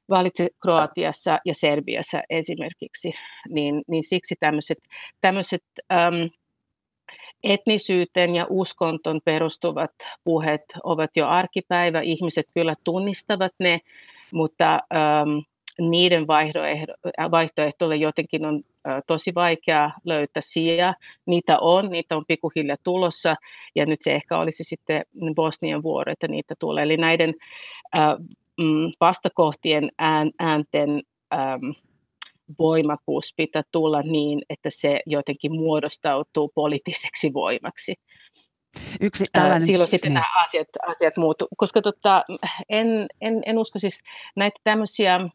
Speaker 7: valitse Kroatiassa ja Serbiassa esimerkiksi, niin, niin siksi tämmöiset, äm, etnisyyteen ja uskonton perustuvat puheet ovat jo arkipäivä. Ihmiset kyllä tunnistavat ne, mutta äm, niiden vaihtoehtoille jotenkin on ä, tosi vaikea löytää sijaa. Niitä on, niitä on pikkuhiljaa tulossa ja nyt se ehkä olisi sitten Bosnian vuoro, että niitä tulee. Eli näiden ä, mm, vastakohtien ään, äänten äm, voimakkuus pitää tulla niin, että se jotenkin muodostautuu poliittiseksi voimaksi.
Speaker 2: Yksi tällainen,
Speaker 7: Silloin sitten niin. nämä asiat, asiat muuttuu, koska tota, en, en, en usko siis näitä tämmöisiä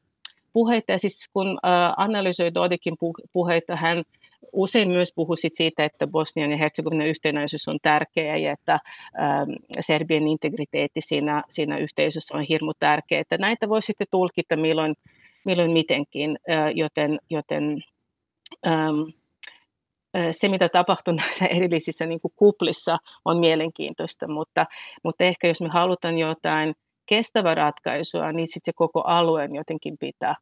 Speaker 7: puheita, ja siis kun äh, analysoi Dodikin puheita, hän usein myös puhui siitä, että Bosnian ja Herzegovinan yhtenäisyys on tärkeä ja että ähm, Serbian integriteetti siinä, siinä yhteisössä on hirmu tärkeä. Että näitä voi sitten tulkita milloin, milloin mitenkin, äh, joten, joten ähm, äh, se, mitä tapahtuu *laughs* näissä erillisissä niin kuin kuplissa, on mielenkiintoista, mutta, mutta ehkä jos me halutaan jotain kestävää ratkaisua, niin sitten se koko alueen jotenkin pitää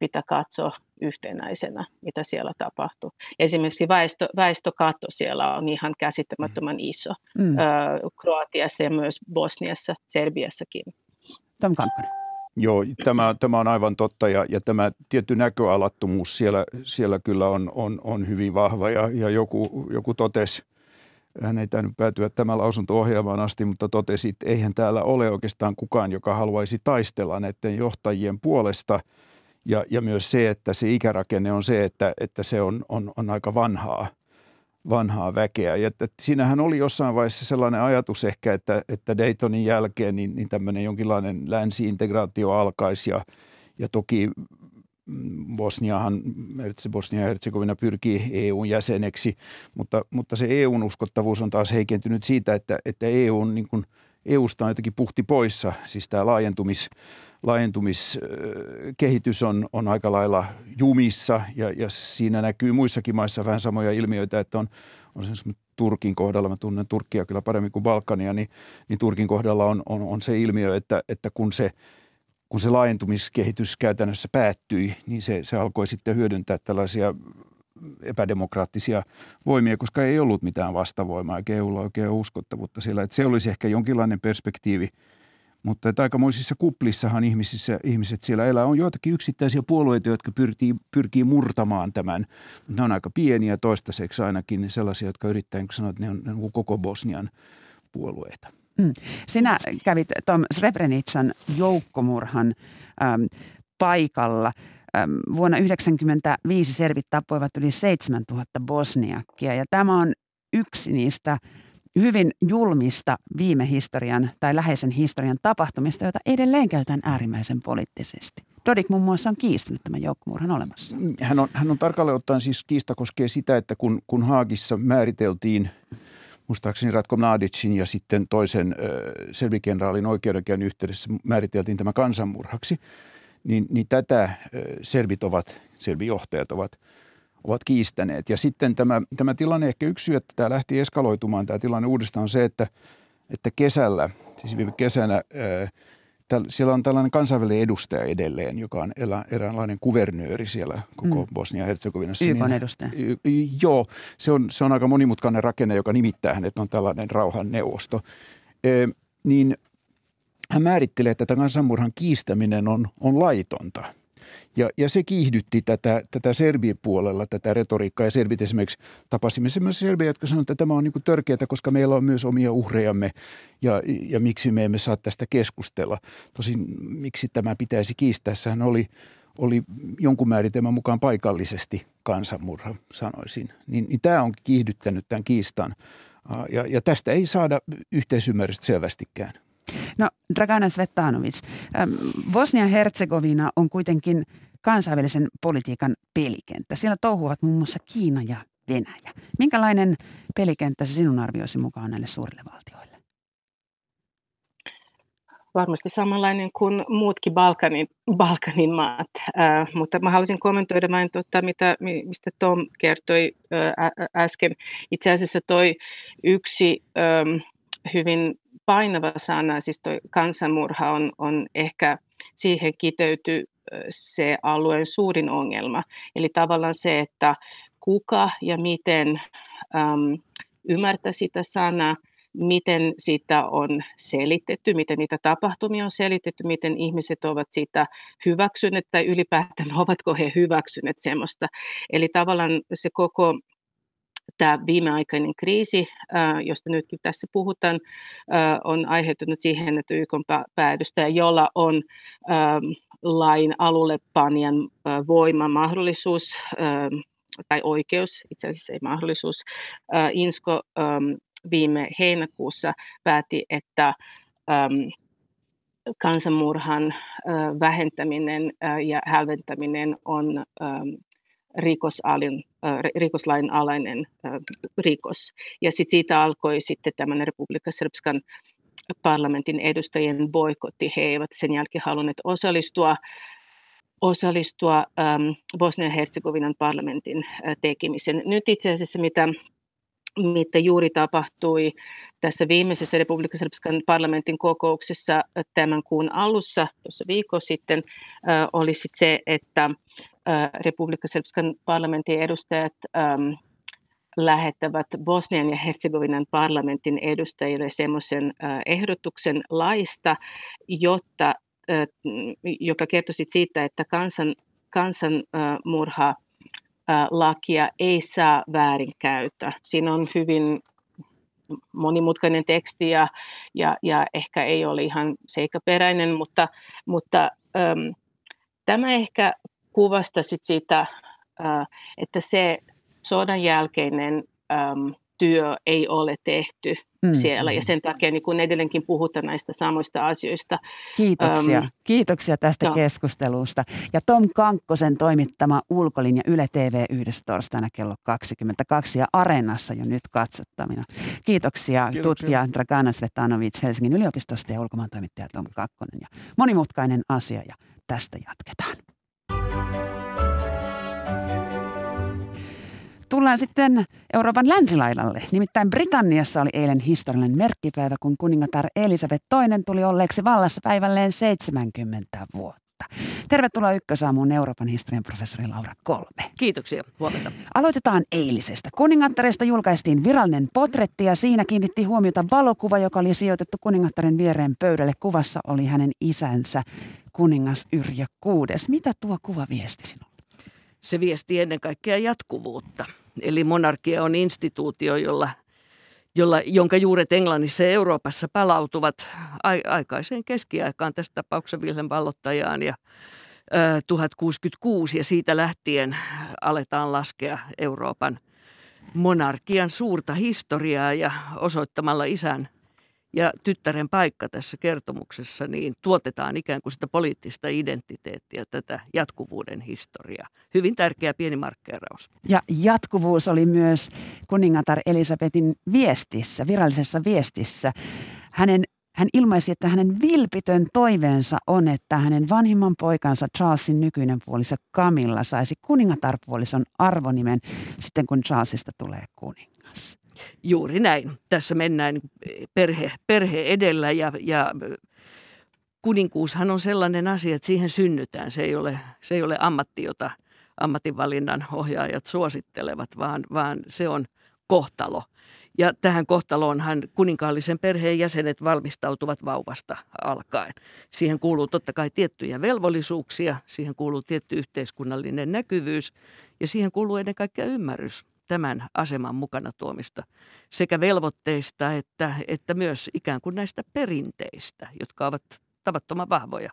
Speaker 7: pitää katsoa yhtenäisenä, mitä siellä tapahtuu. Esimerkiksi väestö, väestökatto siellä on ihan käsittämättömän iso mm. ö, Kroatiassa ja myös Bosniassa, Serbiassakin.
Speaker 2: Tom Kankkonen.
Speaker 6: Joo, tämä, tämä on aivan totta ja, ja tämä tietty näköalattomuus siellä, siellä kyllä on, on, on hyvin vahva ja, ja joku, joku totesi hän ei tainnut päätyä tämä lausunto ohjaamaan asti, mutta totesi, että eihän täällä ole oikeastaan kukaan, joka haluaisi taistella näiden johtajien puolesta. Ja, ja myös se, että se ikärakenne on se, että, että se on, on, on aika vanhaa, vanhaa väkeä. Ja että, siinähän oli jossain vaiheessa sellainen ajatus ehkä, että, että Daytonin jälkeen niin, niin tämmöinen jonkinlainen länsi-integraatio alkaisi ja, ja toki Bosniahan, Bosnia ja Herzegovina pyrkii EUn jäseneksi, mutta, mutta se EUn uskottavuus on taas heikentynyt siitä, että, että EUn, niin kuin, EUsta on jotenkin puhti poissa, siis tämä laajentumis, laajentumiskehitys on, on aika lailla jumissa ja, ja siinä näkyy muissakin maissa vähän samoja ilmiöitä, että on, on Turkin kohdalla, mä tunnen Turkkia kyllä paremmin kuin Balkania, niin, niin Turkin kohdalla on, on, on se ilmiö, että, että kun se – kun se laajentumiskehitys käytännössä päättyi, niin se, se alkoi sitten hyödyntää tällaisia epädemokraattisia voimia, koska ei ollut mitään vastavoimaa eikä EUlla oikein uskottavuutta siellä. Että se olisi ehkä jonkinlainen perspektiivi, mutta että aikamoisissa kuplissahan ihmisissä, ihmiset siellä elää. On joitakin yksittäisiä puolueita, jotka pyrkii, pyrkii murtamaan tämän. Ne on aika pieniä toistaiseksi ainakin sellaisia, jotka yrittää, niin sanoa, että ne on, ne on koko Bosnian puolueita.
Speaker 2: Mm. Sinä kävit Tom Srebrenican joukkomurhan äm, paikalla. Vuonna 1995 servit tappoivat yli 7000 bosniakkia ja tämä on yksi niistä hyvin julmista viime historian tai läheisen historian tapahtumista, joita edelleen käytetään äärimmäisen poliittisesti. Dodik muun muassa on kiistänyt tämän joukkomurhan olemassa.
Speaker 6: Hän on, hän on tarkalleen ottaen siis kiista koskee sitä, että kun, kun Haagissa määriteltiin muistaakseni Ratko Mladicin ja sitten toisen selvikenraalin oikeudenkäynnin yhteydessä määriteltiin tämä kansanmurhaksi, niin, niin tätä servit ovat, selvijohtajat ovat, ovat kiistäneet. Ja sitten tämä, tämä tilanne, ehkä yksi syy, että tämä lähti eskaloitumaan, tämä tilanne uudestaan on se, että, että kesällä, siis viime kesänä, siellä on tällainen kansainvälinen edustaja edelleen, joka on elä, eräänlainen kuvernööri siellä koko mm. Bosnia-Herzegovinassa.
Speaker 2: YK niin, edustaja.
Speaker 6: Y, joo, se on, se on aika monimutkainen rakenne, joka nimittää hänet, on tällainen rauhanneuvosto. E, niin hän määrittelee, että tämän kansanmurhan kiistäminen on, on laitonta – ja, ja se kiihdytti tätä, tätä Serbian puolella, tätä retoriikkaa. Ja Serbit esimerkiksi tapasimme sellaisia Serbia, jotka sanoivat, että tämä on niin törkeää, koska meillä on myös omia uhrejamme ja, ja miksi me emme saa tästä keskustella. Tosin miksi tämä pitäisi kiistää, sehän oli, oli jonkun määritelmän mukaan paikallisesti kansanmurha, sanoisin. Niin, niin tämä on kiihdyttänyt tämän kiistan. Ja, ja tästä ei saada yhteisymmärrystä selvästikään.
Speaker 2: No Dragana Svetanovic, Bosnia-Herzegovina on kuitenkin kansainvälisen politiikan pelikenttä. Siellä touhuvat muun muassa Kiina ja Venäjä. Minkälainen pelikenttä se sinun arvioisi mukaan näille suurille valtioille?
Speaker 7: Varmasti samanlainen kuin muutkin Balkanin, Balkanin maat, äh, mutta mä haluaisin kommentoida vain, tota, mitä, mistä Tom kertoi äh, äsken. Itse asiassa toi yksi ähm, hyvin painava sana, siis toi kansanmurha on, on ehkä, siihen kiteytyy se alueen suurin ongelma. Eli tavallaan se, että kuka ja miten äm, ymmärtää sitä sanaa, miten sitä on selitetty, miten niitä tapahtumia on selitetty, miten ihmiset ovat sitä hyväksyneet tai ylipäätään ovatko he hyväksyneet semmoista. Eli tavallaan se koko tämä viimeaikainen kriisi, josta nytkin tässä puhutaan, on aiheuttanut siihen, että YK päädystä, jolla on lain alulle panijan voima, mahdollisuus tai oikeus, itse asiassa ei mahdollisuus. Insko viime heinäkuussa päätti, että kansanmurhan vähentäminen ja hälventäminen on rikosalin, rikoslain alainen rikos. Ja sitten siitä alkoi sitten tämän Republika Srpskan parlamentin edustajien boikotti. He eivät sen jälkeen halunneet osallistua osallistua ähm, Bosnia-Herzegovinan parlamentin äh, tekemiseen. Nyt itse asiassa mitä, mitä juuri tapahtui tässä viimeisessä Republika Srpskan parlamentin kokouksessa tämän kuun alussa, tuossa viikko sitten, äh, oli sit se, että Republika Srpskan parlamentin edustajat ähm, lähettävät Bosnian ja Herzegovinan parlamentin edustajille semmoisen äh, ehdotuksen laista, jotta, äh, joka kertoi siitä, että kansan, kansanmurha äh, lakia ei saa väärinkäyttää. Siinä on hyvin monimutkainen teksti ja, ja, ja ehkä ei ole ihan seikkaperäinen, mutta, mutta äm, tämä ehkä kuvasta sit sitä, että se sodan jälkeinen työ ei ole tehty mm. siellä ja sen takia niin kun edelleenkin puhutaan näistä samoista asioista.
Speaker 2: Kiitoksia. Um, Kiitoksia tästä no. keskustelusta. Ja Tom Kankkosen toimittama Ulkolinja Yle TV yhdessä torstaina kello 22 ja Areenassa jo nyt katsottavina. Kiitoksia, Kiitoksia. tutkija Dragana Svetanovic Helsingin yliopistosta ja ulkomaan toimittaja Tom Kakkonen. Ja monimutkainen asia ja tästä jatketaan. Tullaan sitten Euroopan länsilaidalle. Nimittäin Britanniassa oli eilen historiallinen merkkipäivä, kun kuningatar Elisabeth II tuli olleeksi vallassa päivälleen 70 vuotta. Tervetuloa Ykkösaamuun Euroopan historian professori Laura Kolme.
Speaker 8: Kiitoksia, huomenta.
Speaker 2: Aloitetaan eilisestä. Kuningattaresta julkaistiin virallinen potretti ja siinä kiinnitti huomiota valokuva, joka oli sijoitettu kuningattaren viereen pöydälle. Kuvassa oli hänen isänsä, kuningas Yrjö Kuudes. Mitä tuo kuva viesti sinulle?
Speaker 8: Se viesti ennen kaikkea jatkuvuutta. Eli monarkia on instituutio, jolla, jolla, jonka juuret Englannissa ja Euroopassa palautuvat aikaiseen keskiaikaan, tässä tapauksessa Wilhelm vallottajaan ja ö, 1066 ja siitä lähtien aletaan laskea Euroopan monarkian suurta historiaa ja osoittamalla isän ja tyttären paikka tässä kertomuksessa, niin tuotetaan ikään kuin sitä poliittista identiteettiä, tätä jatkuvuuden historiaa. Hyvin tärkeä pieni markkeeraus.
Speaker 2: Ja jatkuvuus oli myös kuningatar Elisabetin viestissä, virallisessa viestissä. Hänen hän ilmaisi, että hänen vilpitön toiveensa on, että hänen vanhimman poikansa Charlesin nykyinen puoliso Camilla saisi kuningatarpuolison arvonimen sitten, kun Charlesista tulee kuningas.
Speaker 8: Juuri näin. Tässä mennään perhe, perhe edellä ja, ja kuninkuushan on sellainen asia, että siihen synnytään. Se ei ole, se ei ole ammatti, jota ammatinvalinnan ohjaajat suosittelevat, vaan, vaan se on kohtalo. Ja tähän kohtaloonhan kuninkaallisen perheen jäsenet valmistautuvat vauvasta alkaen. Siihen kuuluu totta kai tiettyjä velvollisuuksia, siihen kuuluu tietty yhteiskunnallinen näkyvyys ja siihen kuuluu ennen kaikkea ymmärrys tämän aseman mukana tuomista sekä velvoitteista että, että myös ikään kuin näistä perinteistä, jotka ovat tavattoman vahvoja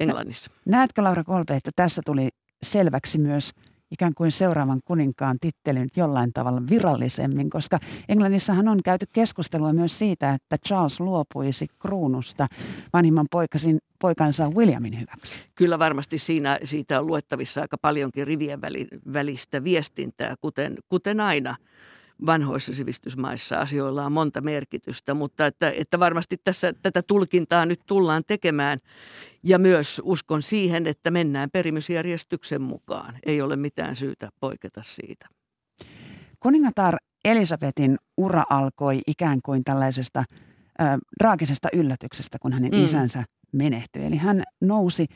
Speaker 8: Englannissa.
Speaker 2: Näetkö Laura Kolpe, että tässä tuli selväksi myös ikään kuin seuraavan kuninkaan titteli nyt jollain tavalla virallisemmin, koska Englannissahan on käyty keskustelua myös siitä, että Charles luopuisi kruunusta vanhimman poikasin, poikansa Williamin hyväksi.
Speaker 8: Kyllä varmasti siinä, siitä on luettavissa aika paljonkin rivien välistä viestintää, kuten, kuten aina vanhoissa sivistysmaissa asioilla on monta merkitystä, mutta että, että varmasti tässä tätä tulkintaa nyt tullaan tekemään ja myös uskon siihen, että mennään perimysjärjestyksen mukaan. Ei ole mitään syytä poiketa siitä.
Speaker 2: Kuningatar Elisabetin ura alkoi ikään kuin tällaisesta äh, raagisesta yllätyksestä, kun hänen mm. isänsä menehtyi. Eli hän nousi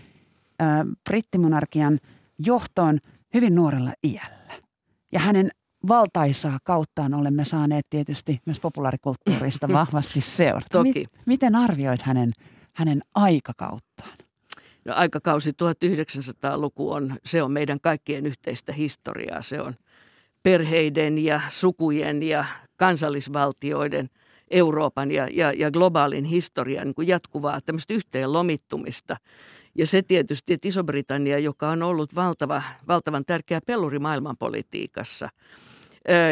Speaker 2: äh, brittimonarkian johtoon hyvin nuorella iällä. Ja hänen valtaisaa kauttaan olemme saaneet tietysti myös populaarikulttuurista *laughs* vahvasti seurata.
Speaker 8: Toki.
Speaker 2: miten arvioit hänen, hänen aikakauttaan?
Speaker 8: No, aikakausi 1900-luku on, se on meidän kaikkien yhteistä historiaa. Se on perheiden ja sukujen ja kansallisvaltioiden, Euroopan ja, ja, ja globaalin historian niin kuin jatkuvaa tämmöistä yhteen lomittumista. Ja se tietysti, että Iso-Britannia, joka on ollut valtava, valtavan tärkeä peluri maailmanpolitiikassa –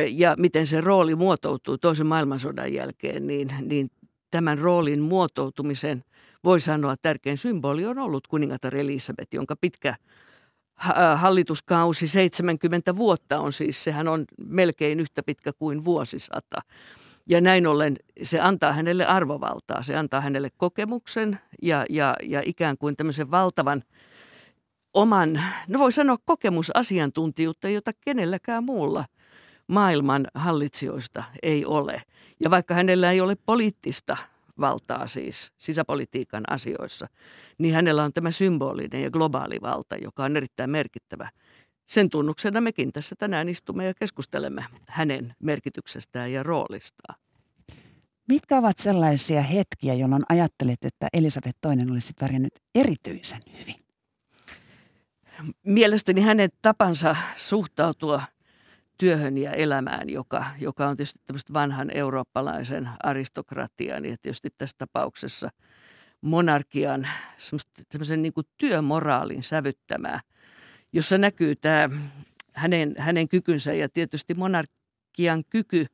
Speaker 8: ja miten se rooli muotoutuu toisen maailmansodan jälkeen, niin, niin tämän roolin muotoutumisen voi sanoa tärkein symboli on ollut kuningatar Elisabeth, jonka pitkä hallituskausi 70 vuotta on siis, sehän on melkein yhtä pitkä kuin vuosisata. Ja näin ollen se antaa hänelle arvovaltaa, se antaa hänelle kokemuksen ja, ja, ja ikään kuin tämmöisen valtavan oman, no voi sanoa kokemusasiantuntijuutta, jota kenelläkään muulla – maailman hallitsijoista ei ole. Ja vaikka hänellä ei ole poliittista valtaa siis sisäpolitiikan asioissa, niin hänellä on tämä symbolinen ja globaali valta, joka on erittäin merkittävä. Sen tunnuksena mekin tässä tänään istumme ja keskustelemme hänen merkityksestään ja roolistaan.
Speaker 2: Mitkä ovat sellaisia hetkiä, jolloin ajattelet, että Elisabeth II olisi pärjännyt erityisen hyvin?
Speaker 8: Mielestäni hänen tapansa suhtautua – työhön ja elämään, joka, joka on tietysti tämmöistä vanhan eurooppalaisen aristokratian ja tietysti tässä tapauksessa monarkian semmoisen niin työmoraalin sävyttämää, jossa näkyy tämä hänen, hänen kykynsä ja tietysti monarkian kyky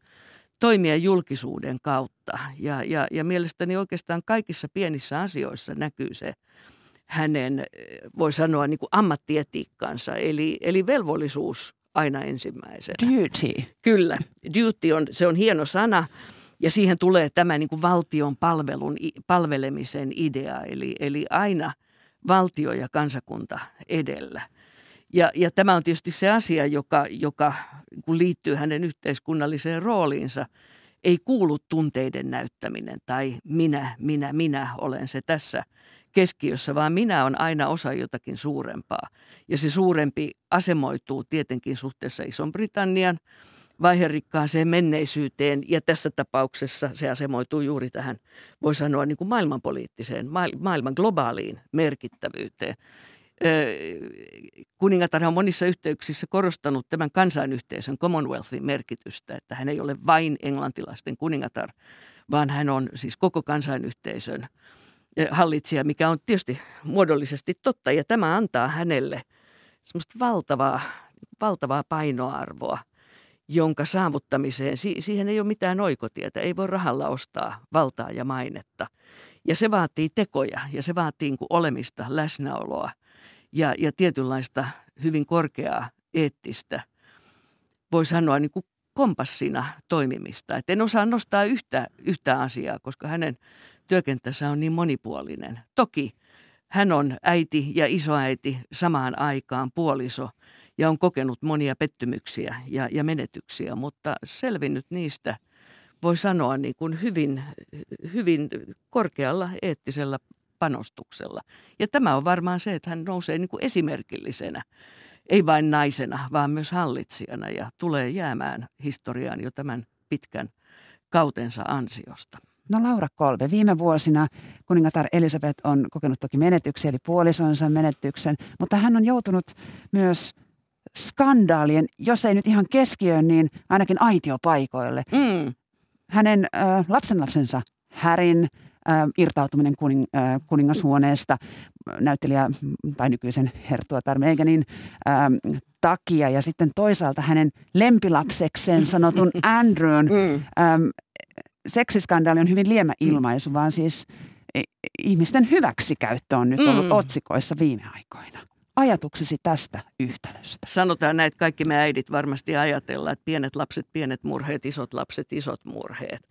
Speaker 8: toimia julkisuuden kautta. Ja, ja, ja mielestäni oikeastaan kaikissa pienissä asioissa näkyy se hänen, voi sanoa, niin kuin ammattietiikkansa, eli, eli velvollisuus aina ensimmäisenä.
Speaker 2: Duty.
Speaker 8: Kyllä, duty on, se on hieno sana. Ja siihen tulee tämä niin kuin valtion palvelun, palvelemisen idea, eli, eli aina valtio ja kansakunta edellä. Ja, ja tämä on tietysti se asia, joka, joka kun liittyy hänen yhteiskunnalliseen rooliinsa. Ei kuulu tunteiden näyttäminen tai minä, minä, minä olen se tässä keskiössä, vaan minä on aina osa jotakin suurempaa. Ja se suurempi asemoituu tietenkin suhteessa Ison-Britannian vaiherikkaaseen menneisyyteen ja tässä tapauksessa se asemoituu juuri tähän, voi sanoa niin kuin maailmanpoliittiseen, maailman globaaliin merkittävyyteen. Kuningatar on monissa yhteyksissä korostanut tämän kansainyhteisön Commonwealthin merkitystä, että hän ei ole vain englantilaisten kuningatar, vaan hän on siis koko kansainyhteisön hallitsija, mikä on tietysti muodollisesti totta. Ja tämä antaa hänelle semmoista valtavaa, valtavaa painoarvoa, jonka saavuttamiseen, siihen ei ole mitään oikotietä, ei voi rahalla ostaa valtaa ja mainetta. Ja se vaatii tekoja ja se vaatii niin olemista, läsnäoloa – ja, ja tietynlaista hyvin korkeaa eettistä, voi sanoa niin kuin kompassina toimimista. Et en osaa nostaa yhtä, yhtä asiaa, koska hänen työkenttänsä on niin monipuolinen. Toki hän on äiti ja isoäiti samaan aikaan puoliso ja on kokenut monia pettymyksiä ja, ja menetyksiä, mutta selvinnyt niistä voi sanoa niin kuin hyvin, hyvin korkealla eettisellä panostuksella. Ja tämä on varmaan se, että hän nousee niin kuin esimerkillisenä, ei vain naisena, vaan myös hallitsijana ja tulee jäämään historiaan jo tämän pitkän kautensa ansiosta.
Speaker 2: No Laura Kolbe, viime vuosina kuningatar Elisabeth on kokenut toki menetyksiä, eli puolisonsa menetyksen, mutta hän on joutunut myös skandaalien, jos ei nyt ihan keskiöön, niin ainakin aitiopaikoille. Mm. Hänen äh, lapsenlapsensa Härin äh, irtautuminen kuning, äh, kuningashuoneesta näyttelijä tai nykyisen herttuatar Meganin äh, takia ja sitten toisaalta hänen lempilapsekseen sanotun *laughs* Andrewn. Mm. Ähm, seksiskandaali on hyvin liemä ilmaisu, vaan siis ihmisten hyväksikäyttö on nyt ollut mm. otsikoissa viime aikoina ajatuksesi tästä yhtälöstä?
Speaker 8: Sanotaan näin, että kaikki me äidit varmasti ajatellaan, että pienet lapset, pienet murheet, isot lapset, isot murheet.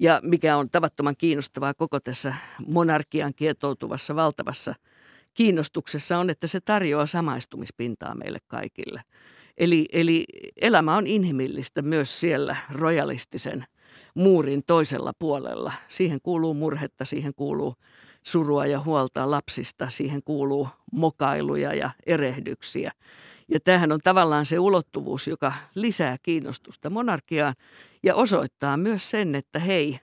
Speaker 8: Ja mikä on tavattoman kiinnostavaa koko tässä monarkian kietoutuvassa valtavassa kiinnostuksessa on, että se tarjoaa samaistumispintaa meille kaikille. Eli, eli elämä on inhimillistä myös siellä rojalistisen muurin toisella puolella. Siihen kuuluu murhetta, siihen kuuluu surua ja huolta lapsista, siihen kuuluu mokailuja ja erehdyksiä. Ja tämähän on tavallaan se ulottuvuus, joka lisää kiinnostusta monarkiaan ja osoittaa myös sen, että hei,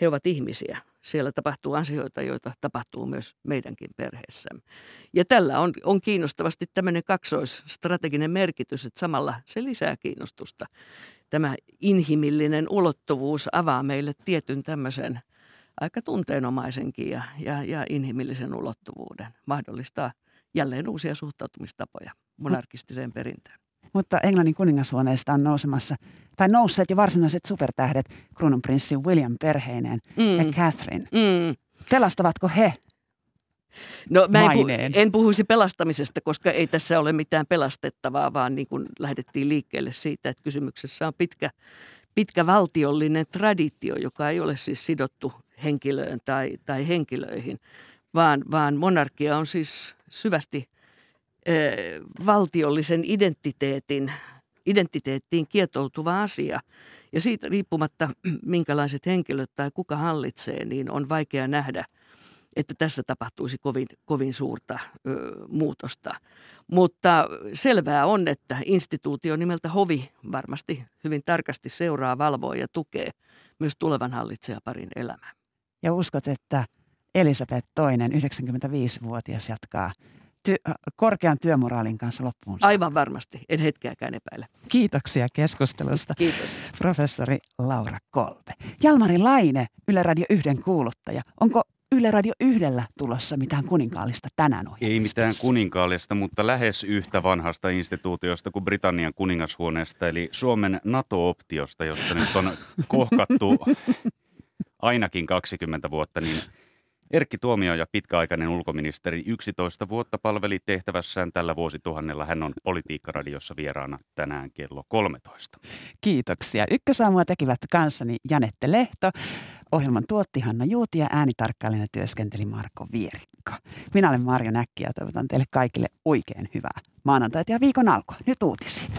Speaker 8: he ovat ihmisiä. Siellä tapahtuu asioita, joita tapahtuu myös meidänkin perheessämme. Ja tällä on, on kiinnostavasti tämmöinen kaksoisstrateginen merkitys, että samalla se lisää kiinnostusta. Tämä inhimillinen ulottuvuus avaa meille tietyn tämmöisen – aika tunteenomaisenkin ja, ja, ja inhimillisen ulottuvuuden. Mahdollistaa jälleen uusia suhtautumistapoja monarkistiseen perintöön.
Speaker 2: Mutta Englannin kuningashuoneesta on nousemassa, tai nousseet jo varsinaiset supertähdet kruununprinssi William perheineen mm. ja Catherine. Mm. Pelastavatko he
Speaker 8: No mä en, pu- en puhuisi pelastamisesta, koska ei tässä ole mitään pelastettavaa, vaan niin kuin lähdettiin liikkeelle siitä, että kysymyksessä on pitkä, pitkä valtiollinen traditio, joka ei ole siis sidottu henkilöön tai, tai henkilöihin, vaan, vaan monarkia on siis syvästi e, valtiollisen identiteetin, identiteettiin kietoutuva asia. Ja siitä riippumatta, minkälaiset henkilöt tai kuka hallitsee, niin on vaikea nähdä, että tässä tapahtuisi kovin, kovin suurta ö, muutosta. Mutta selvää on, että instituutio nimeltä Hovi varmasti hyvin tarkasti seuraa, valvoo ja tukee myös tulevan hallitsijaparin elämää
Speaker 2: ja uskot, että Elisabeth II, 95-vuotias, jatkaa ty- korkean työmoraalin kanssa loppuun.
Speaker 8: Aivan varmasti, en hetkeäkään epäile.
Speaker 2: Kiitoksia keskustelusta.
Speaker 8: Kiitos.
Speaker 2: Professori Laura Kolpe. Jalmari Laine, Yle Radio 1 kuuluttaja. Onko Yle Radio yhdellä tulossa mitään kuninkaallista tänään
Speaker 9: Ei mitään kuninkaallista, mutta lähes yhtä vanhasta instituutiosta kuin Britannian kuningashuoneesta, eli Suomen NATO-optiosta, josta nyt on *laughs* kohkattu ainakin 20 vuotta, niin Erkki Tuomioja, pitkäaikainen ulkoministeri, 11 vuotta palveli tehtävässään tällä vuosituhannella. Hän on Politiikkaradiossa vieraana tänään kello 13.
Speaker 2: Kiitoksia. Ykkösaamua tekivät kanssani Janette Lehto. Ohjelman tuotti Hanna Juuti ja äänitarkkailijana työskenteli Marko Vierikko. Minä olen Marjo Näkki ja toivotan teille kaikille oikein hyvää maanantaita ja viikon alkua. Nyt uutisiin.